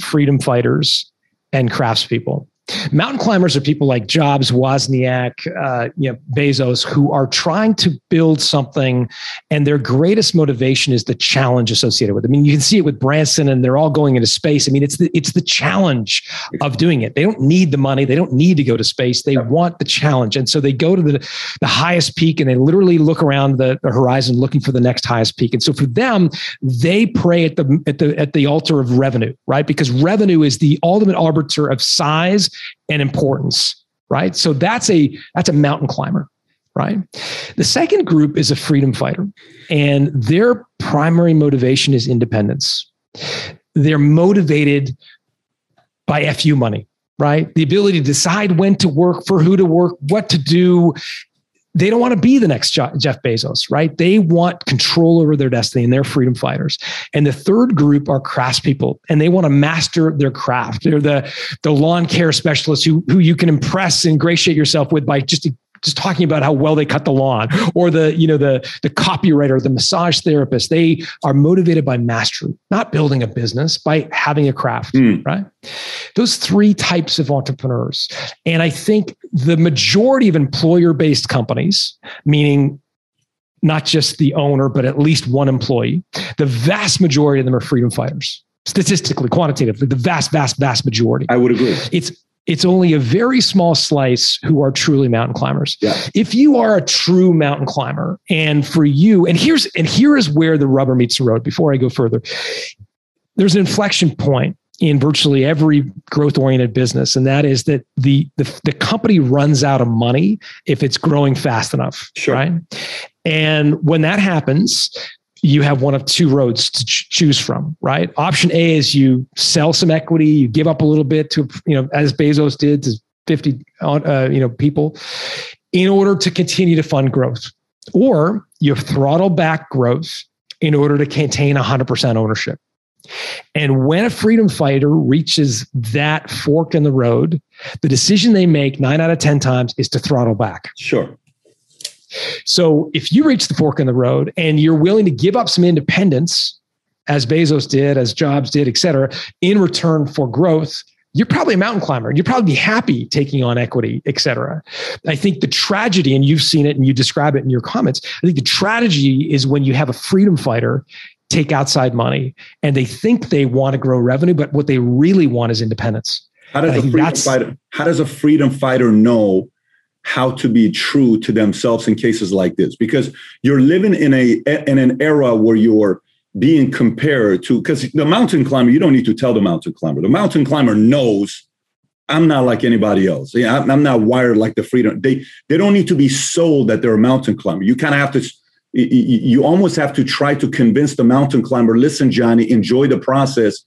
freedom fighters, and craftspeople. Mountain climbers are people like Jobs, Wozniak, uh, you know, Bezos, who are trying to build something, and their greatest motivation is the challenge associated with it. I mean, you can see it with Branson, and they're all going into space. I mean, it's the it's the challenge of doing it. They don't need the money. They don't need to go to space. They want the challenge, and so they go to the the highest peak, and they literally look around the, the horizon looking for the next highest peak. And so for them, they pray at the at the at the altar of revenue, right? Because revenue is the ultimate arbiter of size and importance, right? So that's a that's a mountain climber, right? The second group is a freedom fighter, and their primary motivation is independence. They're motivated by FU money, right? The ability to decide when to work, for who to work, what to do, they don't want to be the next Jeff Bezos, right? They want control over their destiny and they're freedom fighters. And the third group are craftspeople and they want to master their craft. They're the, the lawn care specialists who, who you can impress and ingratiate yourself with by just just talking about how well they cut the lawn or the you know the the copywriter the massage therapist. They are motivated by mastery not building a business by having a craft mm. right? Those three types of entrepreneurs. And i think the majority of employer based companies meaning not just the owner but at least one employee the vast majority of them are freedom fighters statistically quantitatively the vast vast vast majority. I would agree. It's it's only a very small slice who are truly mountain climbers. Yeah. If you are a true mountain climber, and for you, and here's and here is where the rubber meets the road. Before I go further, there's an inflection point in virtually every growth oriented business and that is that the, the the company runs out of money if it's growing fast enough sure. right and when that happens you have one of two roads to ch- choose from, right? Option A is you sell some equity, you give up a little bit to, you know, as Bezos did to 50, uh, you know, people in order to continue to fund growth. Or you throttle back growth in order to contain 100% ownership. And when a freedom fighter reaches that fork in the road, the decision they make nine out of 10 times is to throttle back. Sure. So if you reach the fork in the road and you're willing to give up some independence, as Bezos did, as Jobs did, et cetera, in return for growth, you're probably a mountain climber. You'd probably be happy taking on equity, et cetera. I think the tragedy, and you've seen it and you describe it in your comments, I think the tragedy is when you have a freedom fighter take outside money and they think they want to grow revenue, but what they really want is independence. How does, a freedom, fighter, how does a freedom fighter know how to be true to themselves in cases like this. Because you're living in a in an era where you're being compared to because the mountain climber you don't need to tell the mountain climber. The mountain climber knows i'm not like anybody else. Yeah i'm not wired like the freedom. They they don't need to be sold that they're a mountain climber. You kind of have to you almost have to try to convince the mountain climber listen johnny enjoy the process.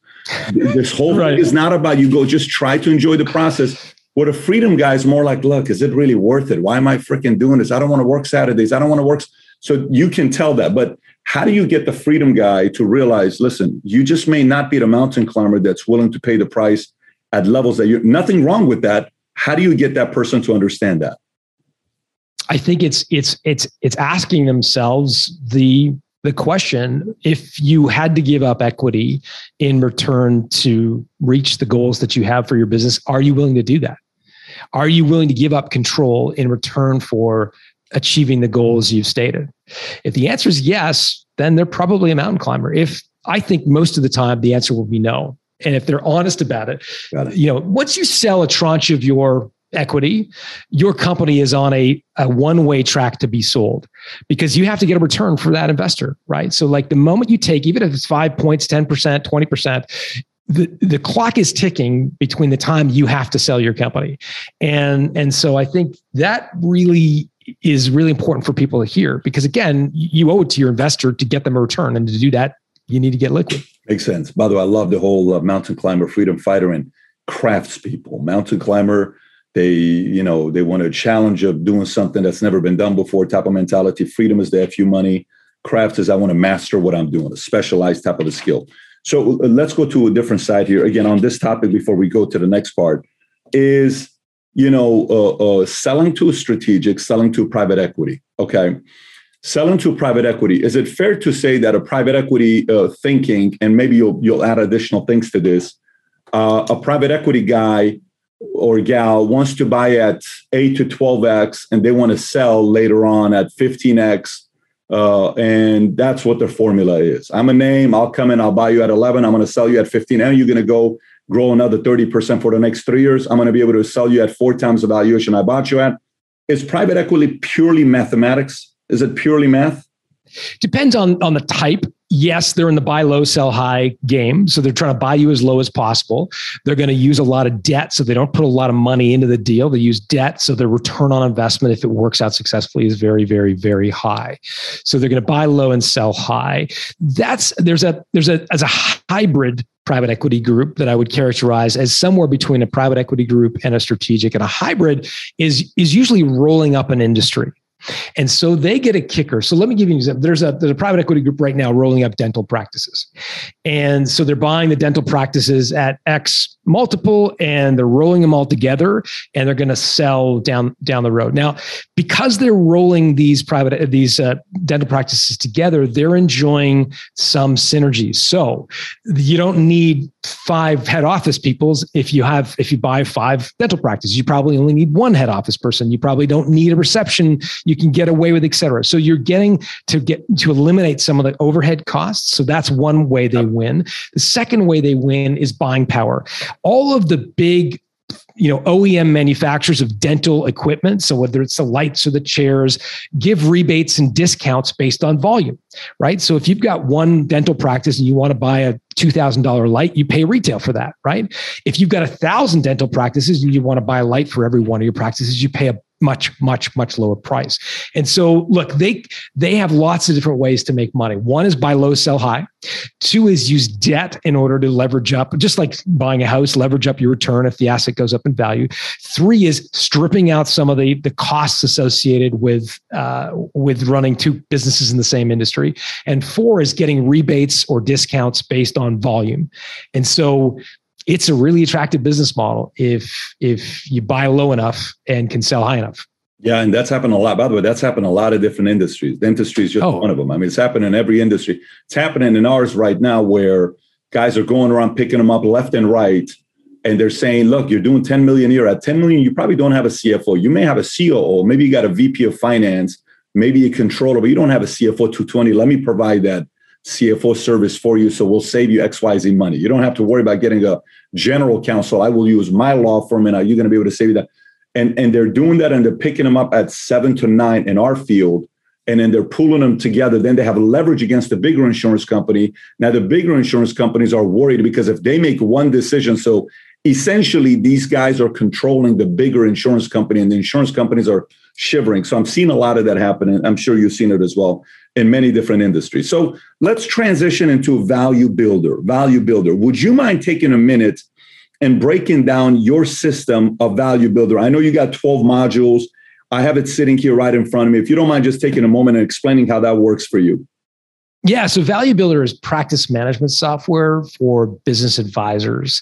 This whole right. thing is not about you. Go just try to enjoy the process what a freedom guy is more like, look, is it really worth it? Why am I freaking doing this? I don't want to work Saturdays. I don't want to work. So you can tell that. But how do you get the freedom guy to realize, listen, you just may not be the mountain climber that's willing to pay the price at levels that you're nothing wrong with that. How do you get that person to understand that? I think it's it's it's it's asking themselves the the question if you had to give up equity in return to reach the goals that you have for your business, are you willing to do that? Are you willing to give up control in return for achieving the goals you've stated? If the answer is yes, then they're probably a mountain climber. If I think most of the time the answer will be no. And if they're honest about it, it. you know, once you sell a tranche of your equity, your company is on a, a one way track to be sold because you have to get a return for that investor, right? So, like the moment you take, even if it's five points, 10%, 20%, the, the clock is ticking between the time you have to sell your company. And, and so I think that really is really important for people to hear because again, you owe it to your investor to get them a return. And to do that, you need to get liquid. Makes sense. By the way, I love the whole uh, mountain climber, freedom fighter, and crafts people. Mountain climber, they you know they want a challenge of doing something that's never been done before. Type of mentality. Freedom is the fu money. Crafts is I want to master what I'm doing, a specialized type of a skill. So uh, let's go to a different side here again on this topic before we go to the next part. Is you know uh, uh, selling to strategic, selling to private equity. Okay selling to private equity is it fair to say that a private equity uh, thinking and maybe you'll you'll add additional things to this uh, a private equity guy or gal wants to buy at 8 to 12x and they want to sell later on at 15x uh, and that's what their formula is i'm a name i'll come in i'll buy you at 11 i'm going to sell you at 15 and you're going to go grow another 30% for the next three years i'm going to be able to sell you at four times the valuation i bought you at is private equity purely mathematics is it purely math? Depends on on the type. Yes, they're in the buy low, sell high game. So they're trying to buy you as low as possible. They're going to use a lot of debt. So they don't put a lot of money into the deal. They use debt. So their return on investment, if it works out successfully, is very, very, very high. So they're going to buy low and sell high. That's there's a there's a as a hybrid private equity group that I would characterize as somewhere between a private equity group and a strategic. And a hybrid is is usually rolling up an industry. And so they get a kicker. So let me give you an example. There's a there's a private equity group right now rolling up dental practices. And so they're buying the dental practices at X multiple and they're rolling them all together and they're going to sell down down the road. Now, because they're rolling these private these uh, dental practices together, they're enjoying some synergies. So you don't need five head office peoples if you have if you buy five dental practices. You probably only need one head office person. You probably don't need a reception. You can get away with, et cetera. So you're getting to get to eliminate some of the overhead costs. So that's one way they win. The second way they win is buying power all of the big you know OEM manufacturers of dental equipment. So whether it's the lights or the chairs give rebates and discounts based on volume right? So if you've got one dental practice and you want to buy a $2000 light you pay retail for that right? If you've got a thousand dental practices and you want to buy a light for every one of your practices you pay a much much much lower price. And so look they they have lots of different ways to make money. One is buy low sell high. Two is use debt in order to leverage up just like buying a house leverage up your return if the asset goes up in value. Three is stripping out some of the the costs associated with uh, with running two businesses in the same industry. And four is getting rebates or discounts based on volume. And so it's a really attractive business model if if you buy low enough and can sell high enough. Yeah, and that's happened a lot. By the way, that's happened in a lot of different industries. Dentistry is just oh. one of them. I mean, it's happening in every industry. It's happening in ours right now, where guys are going around picking them up left and right, and they're saying, "Look, you're doing 10 million a year. At 10 million, you probably don't have a CFO. You may have a COO. Maybe you got a VP of finance, maybe a controller, but you don't have a CFO 220. Let me provide that." CFO service for you. So we'll save you XYZ money. You don't have to worry about getting a general counsel. I will use my law firm and are you going to be able to save that? And, and they're doing that and they're picking them up at seven to nine in our field. And then they're pulling them together. Then they have leverage against the bigger insurance company. Now, the bigger insurance companies are worried because if they make one decision, so essentially these guys are controlling the bigger insurance company and the insurance companies are shivering. So I'm seeing a lot of that happening. I'm sure you've seen it as well in many different industries. So let's transition into value builder. Value builder. Would you mind taking a minute and breaking down your system of value builder? I know you got 12 modules. I have it sitting here right in front of me. If you don't mind just taking a moment and explaining how that works for you. Yeah, so Value Builder is practice management software for business advisors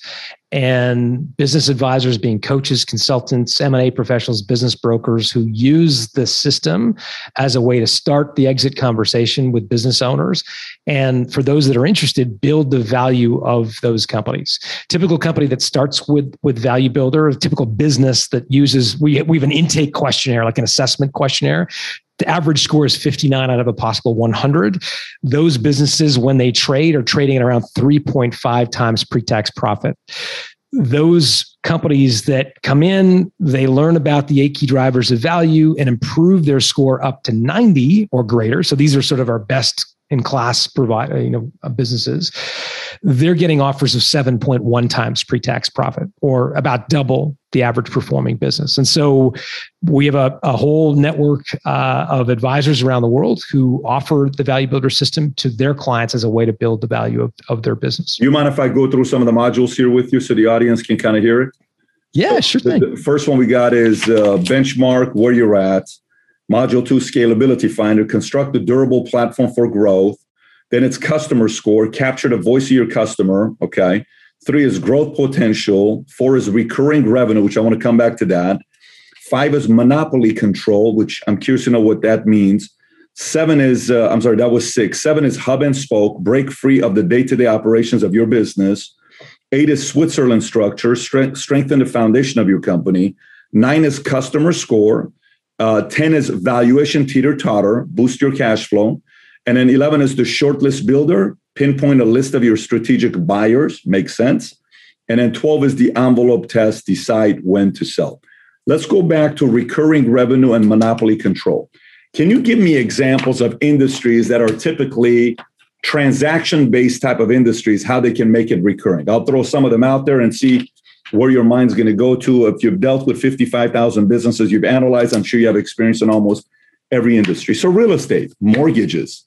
and business advisors being coaches, consultants, M&A professionals, business brokers who use the system as a way to start the exit conversation with business owners and for those that are interested build the value of those companies. Typical company that starts with with Value Builder, a typical business that uses we we have an intake questionnaire like an assessment questionnaire the average score is 59 out of a possible 100. Those businesses, when they trade, are trading at around 3.5 times pre tax profit. Those companies that come in, they learn about the eight key drivers of value and improve their score up to 90 or greater. So these are sort of our best in class provide you know uh, businesses they're getting offers of 7.1 times pre-tax profit or about double the average performing business. And so we have a, a whole network uh, of advisors around the world who offer the value builder system to their clients as a way to build the value of, of their business. You mind if i go through some of the modules here with you so the audience can kind of hear it? Yeah sure thing. The, the first one we got is uh, benchmark where you're at Module two, scalability finder, construct a durable platform for growth. Then it's customer score, capture the voice of your customer. Okay. Three is growth potential. Four is recurring revenue, which I want to come back to that. Five is monopoly control, which I'm curious to know what that means. Seven is, uh, I'm sorry, that was six. Seven is hub and spoke, break free of the day to day operations of your business. Eight is Switzerland structure, strength, strengthen the foundation of your company. Nine is customer score. Uh, 10 is valuation teeter totter, boost your cash flow. And then 11 is the shortlist builder, pinpoint a list of your strategic buyers, makes sense. And then 12 is the envelope test, decide when to sell. Let's go back to recurring revenue and monopoly control. Can you give me examples of industries that are typically transaction based type of industries, how they can make it recurring? I'll throw some of them out there and see where your mind's going to go to. If you've dealt with 55,000 businesses you've analyzed, I'm sure you have experience in almost every industry. So, real estate, mortgages,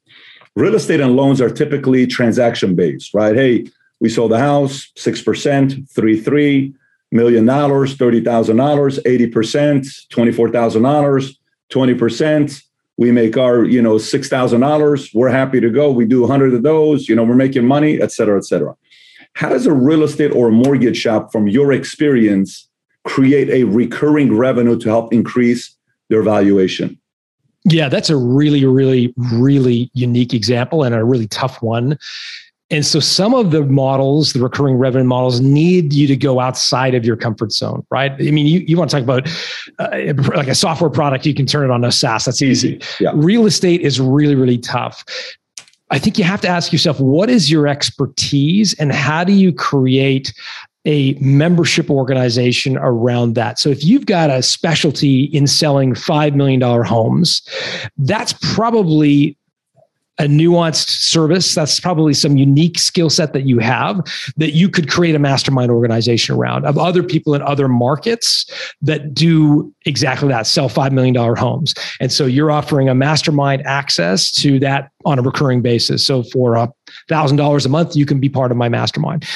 real estate and loans are typically transaction based, right? Hey, we sold the house, 6%, 3 3 million dollars, $30,000, 80%, $24,000, 20%. We make our, you know, $6,000. We're happy to go. We do 100 of those, you know, we're making money, et cetera, et cetera. How does a real estate or a mortgage shop, from your experience, create a recurring revenue to help increase their valuation? Yeah, that's a really, really, really unique example and a really tough one. And so some of the models, the recurring revenue models, need you to go outside of your comfort zone, right? I mean, you, you want to talk about uh, like a software product, you can turn it on a SaaS. That's easy. Yeah. Real estate is really, really tough. I think you have to ask yourself what is your expertise and how do you create a membership organization around that. So if you've got a specialty in selling $5 million homes, that's probably a nuanced service. That's probably some unique skill set that you have that you could create a mastermind organization around of other people in other markets that do exactly that sell $5 million homes. And so you're offering a mastermind access to that on a recurring basis. So for a thousand dollars a month, you can be part of my mastermind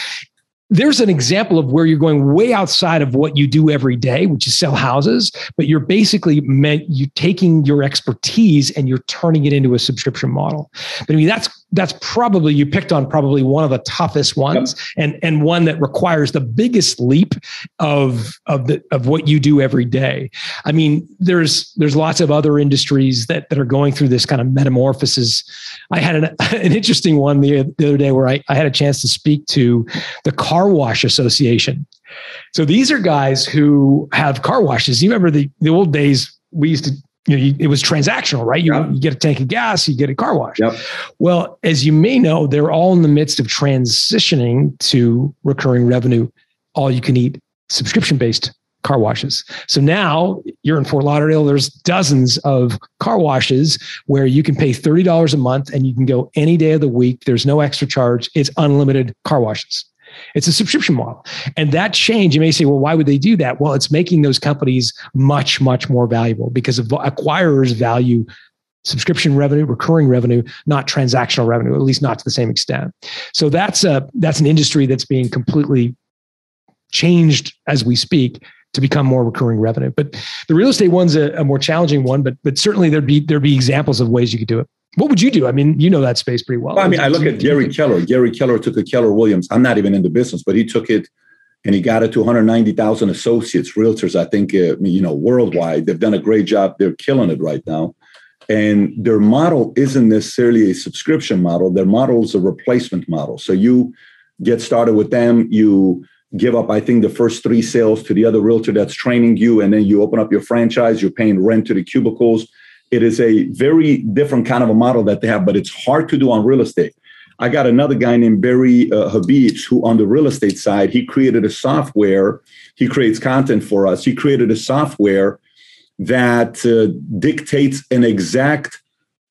there's an example of where you're going way outside of what you do every day, which is sell houses, but you're basically meant you taking your expertise and you're turning it into a subscription model. But I mean, that's that's probably you picked on probably one of the toughest ones yep. and and one that requires the biggest leap of of the of what you do every day. I mean there's there's lots of other industries that that are going through this kind of metamorphosis. I had an, an interesting one the, the other day where I, I had a chance to speak to the car wash association. So these are guys who have car washes. You remember the the old days we used to you know, you, it was transactional, right? You, you, get a tank of gas, you get a car wash. Yep. Well, as you may know, they're all in the midst of transitioning to recurring revenue, all you can eat subscription based car washes. So now you're in Fort Lauderdale, there's dozens of car washes where you can pay $30 a month and you can go any day of the week. There's no extra charge. It's unlimited car washes. It's a subscription model. And that change, you may say, well, why would they do that? Well, it's making those companies much, much more valuable because acquirers value subscription revenue, recurring revenue, not transactional revenue, at least not to the same extent. So that's a that's an industry that's being completely changed as we speak to become more recurring revenue. But the real estate one's a, a more challenging one, but but certainly there'd be there'd be examples of ways you could do it. What would you do? I mean, you know that space pretty well. well I mean, I look at Gary Keller. Gary Keller took a Keller Williams. I'm not even in the business, but he took it and he got it to 190,000 associates, realtors. I think uh, you know worldwide. They've done a great job. They're killing it right now. And their model isn't necessarily a subscription model. Their model is a replacement model. So you get started with them. You give up, I think, the first three sales to the other realtor that's training you, and then you open up your franchise. You're paying rent to the cubicles. It is a very different kind of a model that they have, but it's hard to do on real estate. I got another guy named Barry uh, Habibs who, on the real estate side, he created a software. He creates content for us. He created a software that uh, dictates an exact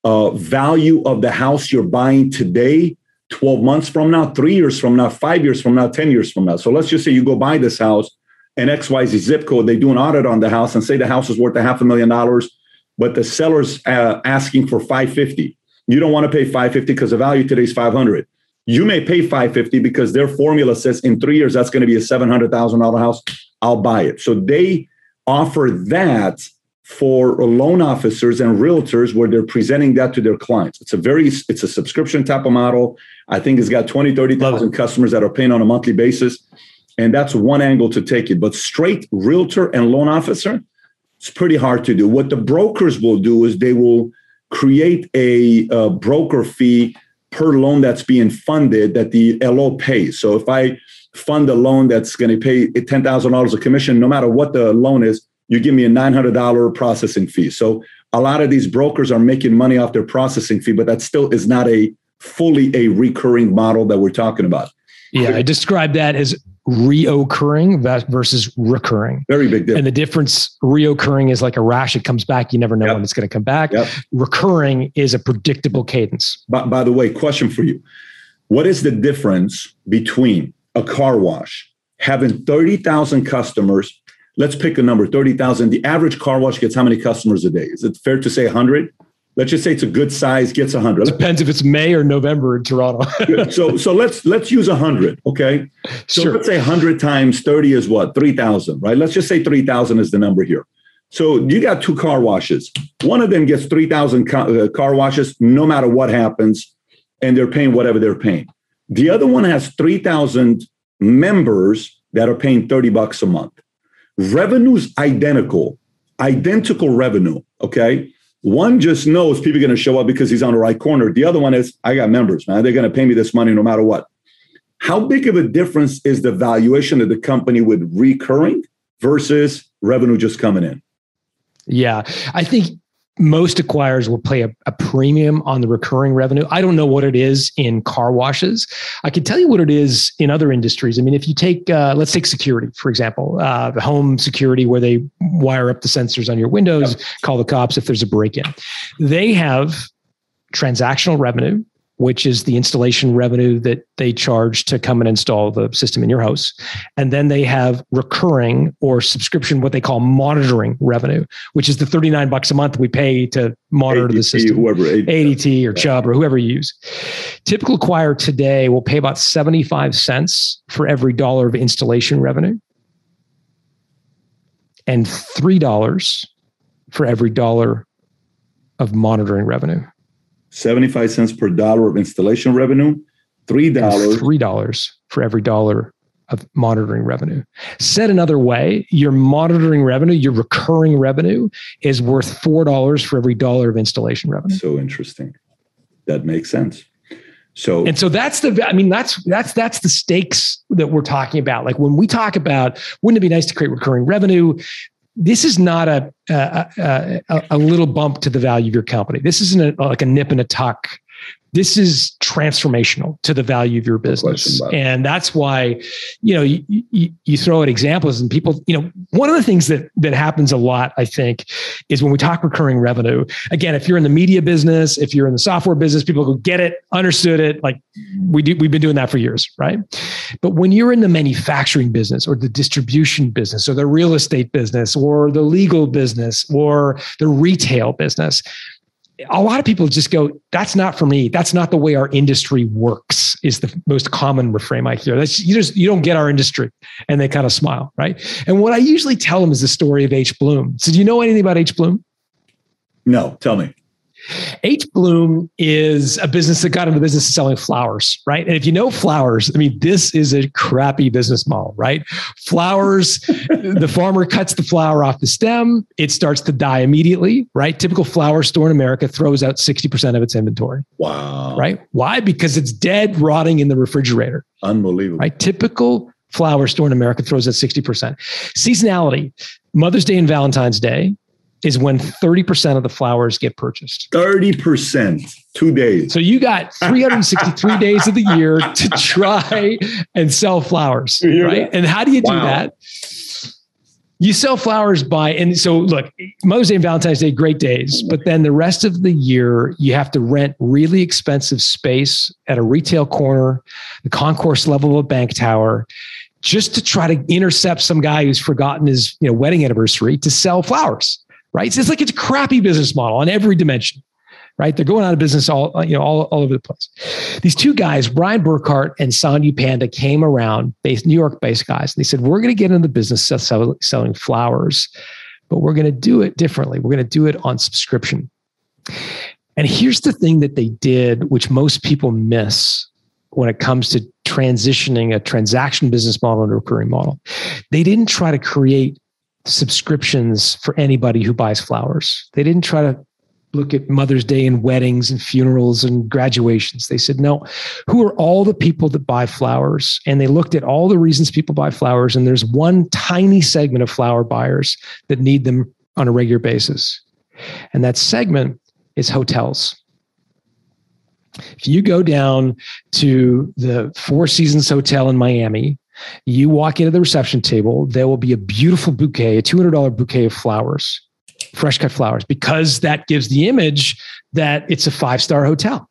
uh, value of the house you're buying today 12 months from now, three years from now, five years from now, 10 years from now. So let's just say you go buy this house and XYZ zip code, they do an audit on the house and say the house is worth a half a million dollars, but the seller's uh, asking for 550. You don't want to pay 550 because the value today is 500. You may pay 550 because their formula says in three years that's going to be a $700,000 house. I'll buy it. So they offer that for loan officers and realtors where they're presenting that to their clients. It's a very it's a subscription type of model. I think it's got 20, 30,000 customers that are paying on a monthly basis. And that's one angle to take it. But straight realtor and loan officer, it's pretty hard to do. What the brokers will do is they will create a, a broker fee per loan that's being funded that the LO pays. So if I fund a loan that's going to pay $10,000 a commission, no matter what the loan is, you give me a $900 processing fee. So a lot of these brokers are making money off their processing fee, but that still is not a fully a recurring model that we're talking about. Yeah, I describe that as reoccurring versus recurring. Very big difference. And the difference, reoccurring is like a rash. It comes back. You never know yep. when it's going to come back. Yep. Recurring is a predictable cadence. By, by the way, question for you. What is the difference between a car wash having 30,000 customers let's pick a number 30,000. The average car wash gets how many customers a day? Is it fair to say 100? Let's just say it's a good size, gets 100. Depends if it's May or November in Toronto. so so let's let's use 100, okay? So sure. let's say 100 times 30 is what? 3,000, right? Let's just say 3,000 is the number here. So you got two car washes. One of them gets 3,000 uh, car washes no matter what happens and they're paying whatever they're paying. The other one has 3,000 members that are paying 30 bucks a month. Revenue's identical, identical revenue. Okay. One just knows people are going to show up because he's on the right corner. The other one is, I got members, man. They're going to pay me this money no matter what. How big of a difference is the valuation of the company with recurring versus revenue just coming in? Yeah. I think most acquirers will pay a, a, premium on the recurring revenue. I don't know what it is in car washes. I can tell you what it is in other industries. I mean, if you take, uh, let's take security, for example, uh, the home security where they wire up the sensors on your windows, yep. call the cops if there's a break in. They have transactional revenue which is the installation revenue that they charge to come and install the system in your house. And then they have recurring or subscription, what they call monitoring revenue, which is the 39 bucks a month we pay to monitor ADT, the system. Whoever, ADT or Chubb or whoever you use. Typical acquirer today will pay about 75 cents for every dollar of installation revenue and $3 for every dollar of monitoring revenue. 75 cents per dollar of installation revenue, $3. $3 for every dollar of monitoring revenue. Said another way, your monitoring revenue, your recurring revenue is worth $4 for every dollar of installation revenue. So interesting. That makes sense. So and so that's the I mean that's that's that's the stakes that we're talking about. Like when we talk about wouldn't it be nice to create recurring revenue? This is not a, a, a, a, little bump to the value of your company. This isn't a, like a nip and a tuck. This is transformational to the value of your business. And that's why, you know, you, you, you, throw out examples and people, you know, one of the things that, that happens a lot, I think, is when we talk recurring revenue, again, if you're in the media business, if you're in the software business, people go get it, understood it. Like we do, we've been doing that for years, right? But when you're in the manufacturing business or the distribution business or the real estate business or the legal business or the retail business, a lot of people just go, that's not for me. That's not the way our industry works, is the most common refrain I hear. That's you just you don't get our industry. And they kind of smile, right? And what I usually tell them is the story of H. Bloom. So do you know anything about H. Bloom? No, tell me. H Bloom is a business that got into the business of selling flowers, right? And if you know flowers, I mean, this is a crappy business model, right? Flowers, the farmer cuts the flower off the stem, it starts to die immediately, right? Typical flower store in America throws out 60% of its inventory. Wow. Right? Why? Because it's dead, rotting in the refrigerator. Unbelievable. Right? Typical flower store in America throws out 60%. Seasonality, Mother's Day and Valentine's Day is when 30% of the flowers get purchased. 30%, two days. So you got 363 days of the year to try and sell flowers, right? And how do you do wow. that? You sell flowers by, and so look, Mother's Day and Valentine's Day, great days, but then the rest of the year, you have to rent really expensive space at a retail corner, the concourse level of a bank tower just to try to intercept some guy who's forgotten his you know wedding anniversary to sell flowers right? So it's like it's a crappy business model on every dimension right? They're going out of business all you know all, all over the place. These two guys Bryan Burkhart and Sonu Panda came around based new york based guys. And they said we're going to get into the business of selling flowers but we're going to do it differently. We're going to do it on subscription. And here's the thing that they did which most people miss when it comes to transitioning a transaction business model into a recurring model. They didn't try to create subscriptions for anybody who buys flowers. They didn't try to look at Mother's Day and weddings and funerals and graduations. They said, no, who are all the people that buy flowers? And they looked at all the reasons people buy flowers. And there's one tiny segment of flower buyers that need them on a regular basis. And that segment is hotels. If you go down to the Four Seasons Hotel in Miami, you walk into the reception table, there will be a beautiful bouquet, a $200 bouquet of flowers, fresh cut flowers, because that gives the image that it's a five star hotel.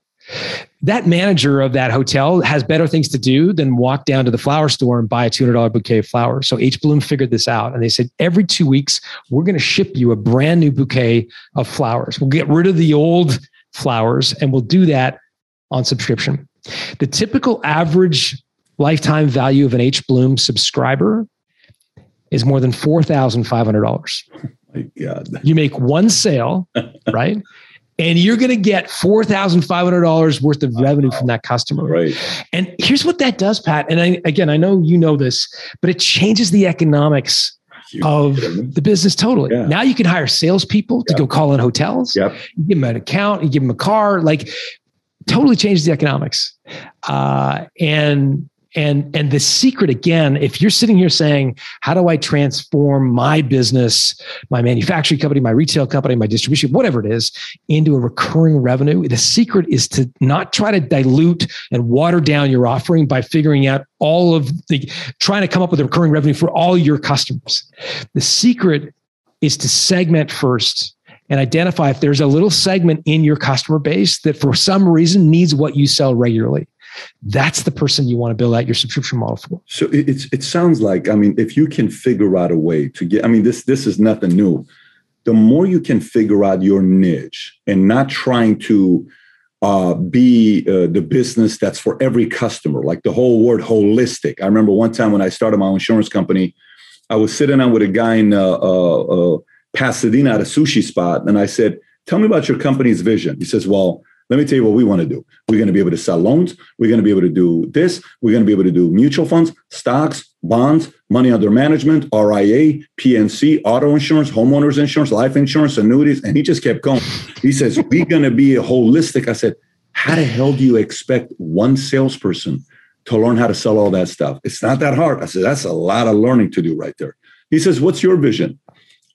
That manager of that hotel has better things to do than walk down to the flower store and buy a $200 bouquet of flowers. So H Bloom figured this out and they said, every two weeks, we're going to ship you a brand new bouquet of flowers. We'll get rid of the old flowers and we'll do that on subscription. The typical average lifetime value of an H Bloom subscriber is more than $4,500. Oh my God. You make one sale, right? And you're going to get $4,500 worth of revenue from that customer. Right. And here's what that does, Pat. And I, again, I know you know this, but it changes the economics of the business totally. Yeah. Now you can hire salespeople to go call in hotels. Yep. You give them an account, you give them a car. Like totally changes the economics. Uh, and and and the secret again, if you're sitting here saying, "How do I transform my business, my manufacturing company, my retail company, my distribution, whatever it is, into a recurring revenue?" The secret is to not try to dilute and water down your offering by figuring out all of the trying to come up with a recurring revenue for all your customers. The secret is to segment first and identify if there's a little segment in your customer base that for some reason needs what you sell regularly. That's the person you want to build out your subscription model for. So it's it sounds like I mean if you can figure out a way to get I mean this this is nothing new. The more you can figure out your niche and not trying to uh, be uh, the business that's for every customer, like the whole word holistic. I remember one time when I started my insurance company, I was sitting down with a guy in uh, uh, uh Pasadena at a sushi spot. And I said, Tell me about your company's vision. He says, Well, let me tell you what we want to do. We're going to be able to sell loans. We're going to be able to do this. We're going to be able to do mutual funds, stocks, bonds, money under management, RIA, P&C, auto insurance, homeowners insurance, life insurance, annuities. And he just kept going. He says, We're going to be a holistic. I said, How the hell do you expect one salesperson to learn how to sell all that stuff? It's not that hard. I said, That's a lot of learning to do right there. He says, What's your vision?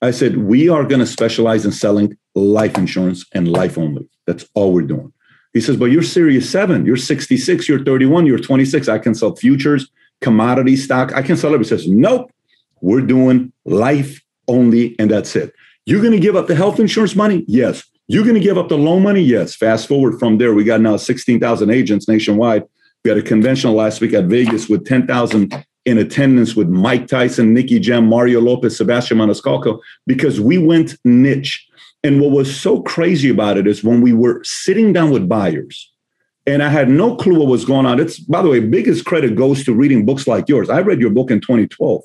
I said, we are going to specialize in selling life insurance and life only. That's all we're doing. He says, but you're Series 7, you're 66, you're 31, you're 26. I can sell futures, commodity stock. I can sell it. He says, nope, we're doing life only, and that's it. You're going to give up the health insurance money? Yes. You're going to give up the loan money? Yes. Fast forward from there, we got now 16,000 agents nationwide. We had a convention last week at Vegas with 10,000 in attendance with Mike Tyson, Nicky Jam, Mario Lopez, Sebastian Maniscalco, because we went niche. And what was so crazy about it is when we were sitting down with buyers, and I had no clue what was going on. It's by the way, biggest credit goes to reading books like yours. I read your book in 2012.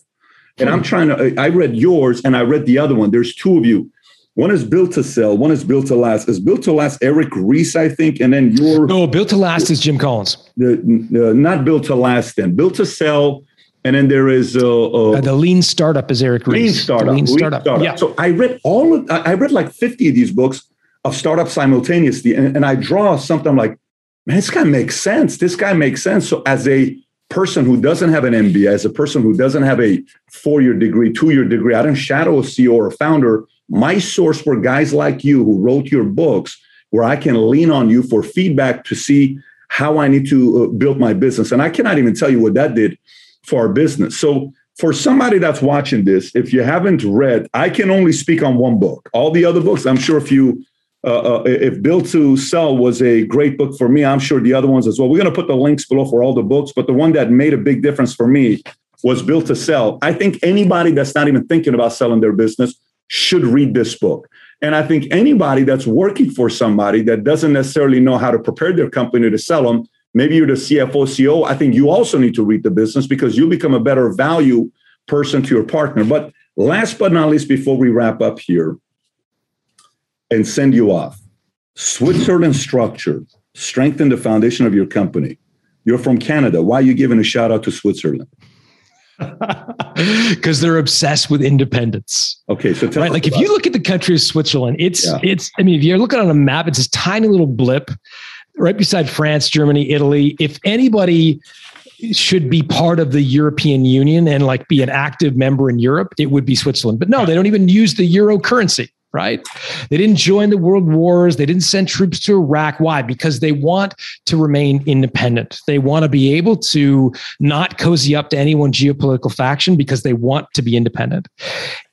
And I'm trying to, I read yours and I read the other one. There's two of you. One is built to sell. One is built to last. Is built to last Eric Ries, I think, and then your no built to last is Jim Collins. The, the not built to last. Then built to sell, and then there is uh, uh, uh, the lean startup is Eric Ries. Lean startup. lean startup. startup. Yeah. So I read all of I read like fifty of these books of startups simultaneously, and, and I draw something I'm like, man, this guy makes sense. This guy makes sense. So as a person who doesn't have an MBA, as a person who doesn't have a four year degree, two year degree, I don't shadow a CEO or a founder my source were guys like you who wrote your books, where I can lean on you for feedback to see how I need to uh, build my business. And I cannot even tell you what that did for our business. So, for somebody that's watching this, if you haven't read, I can only speak on one book. All the other books, I'm sure if you uh, uh, if Built to Sell was a great book for me, I'm sure the other ones as well. We're going to put the links below for all the books, but the one that made a big difference for me was Built to Sell. I think anybody that's not even thinking about selling their business should read this book. And I think anybody that's working for somebody that doesn't necessarily know how to prepare their company to sell them, maybe you're the CFO, CEO, I think you also need to read the business because you become a better value person to your partner. But last but not least, before we wrap up here and send you off, Switzerland structure, strengthen the foundation of your company. You're from Canada. Why are you giving a shout out to Switzerland? because they're obsessed with independence. Okay, so right, like if you look at the country of Switzerland, it's yeah. it's. I mean, if you're looking on a map, it's this tiny little blip right beside France, Germany, Italy. If anybody should be part of the European Union and like be an active member in Europe, it would be Switzerland. But no, they don't even use the euro currency right? They didn't join the world wars. They didn't send troops to Iraq. Why? Because they want to remain independent. They want to be able to not cozy up to any one geopolitical faction because they want to be independent.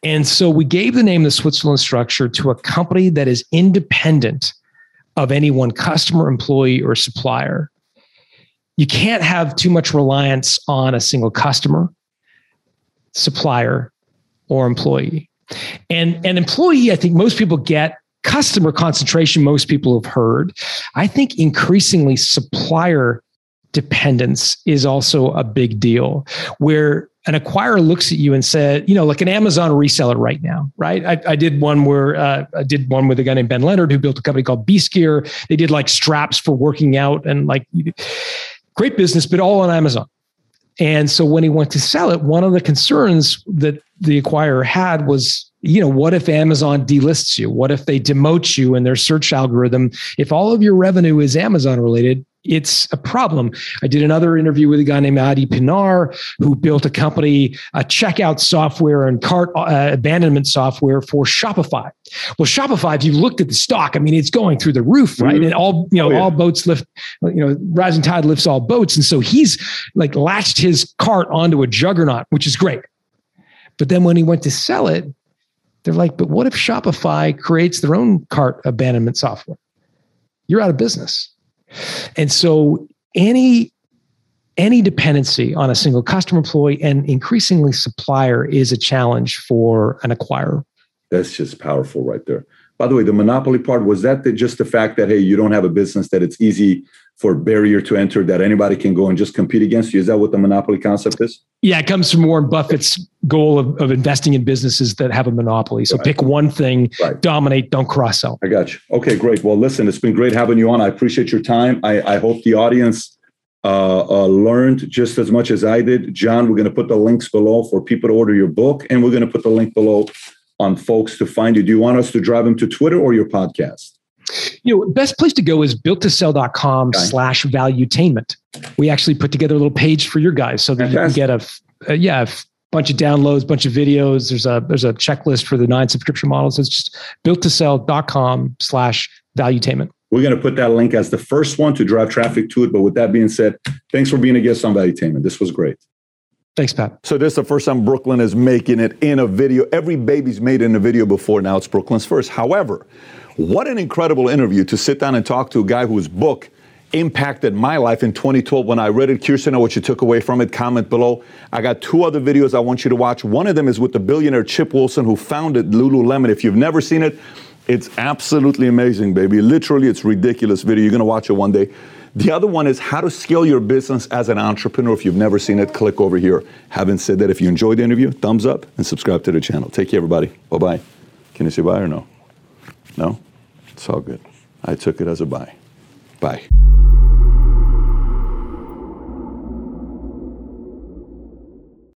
And so we gave the name the Switzerland structure to a company that is independent of any one customer, employee, or supplier. You can't have too much reliance on a single customer, supplier, or employee and an employee, I think most people get customer concentration, most people have heard. I think increasingly supplier dependence is also a big deal where an acquirer looks at you and said, you know, like an Amazon reseller right now, right? I, I did one where uh, I did one with a guy named Ben Leonard who built a company called Beast Gear. They did like straps for working out and like great business, but all on Amazon. And so when he went to sell it, one of the concerns that the acquirer had was, you know, what if Amazon delists you? What if they demote you in their search algorithm? If all of your revenue is Amazon related, it's a problem. I did another interview with a guy named Adii Pienaar who built a company, a checkout software and cart uh, abandonment software for Shopify. Well, Shopify, if you looked at the stock, I mean, it's going through the roof, right? Mm-hmm. And all you know, oh, yeah. all boats lift. You know, rising tide lifts all boats, and so he's like latched his cart onto a juggernaut, which is great. But then when he went to sell it, they're like, "But what if Shopify creates their own cart abandonment software? You're out of business." And so any any dependency on a single customer employee and increasingly supplier is a challenge for an acquirer. That's just powerful right there. By the way, the monopoly part was that the, just the fact that hey, you don't have a business that it's easy for barrier to enter that anybody can go and just compete against you. Is that what the monopoly concept is? Yeah, it comes from Warren Buffett's goal of, of investing in businesses that have a monopoly. So right. pick one thing, right. dominate, don't cross sell. I got you. Okay, great. Well, listen, it's been great having you on. I appreciate your time. I, I hope the audience uh, uh, learned just as much as I did. John, we're going to put the links below for people to order your book, and we're going to put the link below on folks to find you. Do you want us to drive them to Twitter or your podcast? You know, best place to go is builttosell.com okay. slash valuetainment. We actually put together a little page for your guys so that Fantastic. you can get a, a uh, yeah, a bunch of downloads, bunch of videos. There's a there's a checklist for the nine subscription models. It's just builttosell.com slash valuetainment. We're going to put that link as the first one to drive traffic to it. But with that being said, thanks for being a guest on Valuetainment. This was great. Thanks, Pat. So this is the first time Brooklyn is making it in a video. Every baby's made in a video before. Now it's Brooklyn's first. However, what an incredible interview to sit down and talk to a guy whose book impacted my life in 2012 when I read it. Curious to know what you took away from it. Comment below. I got two other videos I want you to watch. One of them is with the billionaire Chip Wilson who founded Lululemon. If you've never seen it, it's absolutely amazing, baby. Literally, it's ridiculous video. You're to watch it one day. The other one is how to scale your business as an entrepreneur. If you've never seen it, click over here. Having said that, if you enjoyed the interview, thumbs up and subscribe to the channel. Take care, everybody. Bye bye. Can you say bye or no? No? It's all good. I took it as a buy. Bye.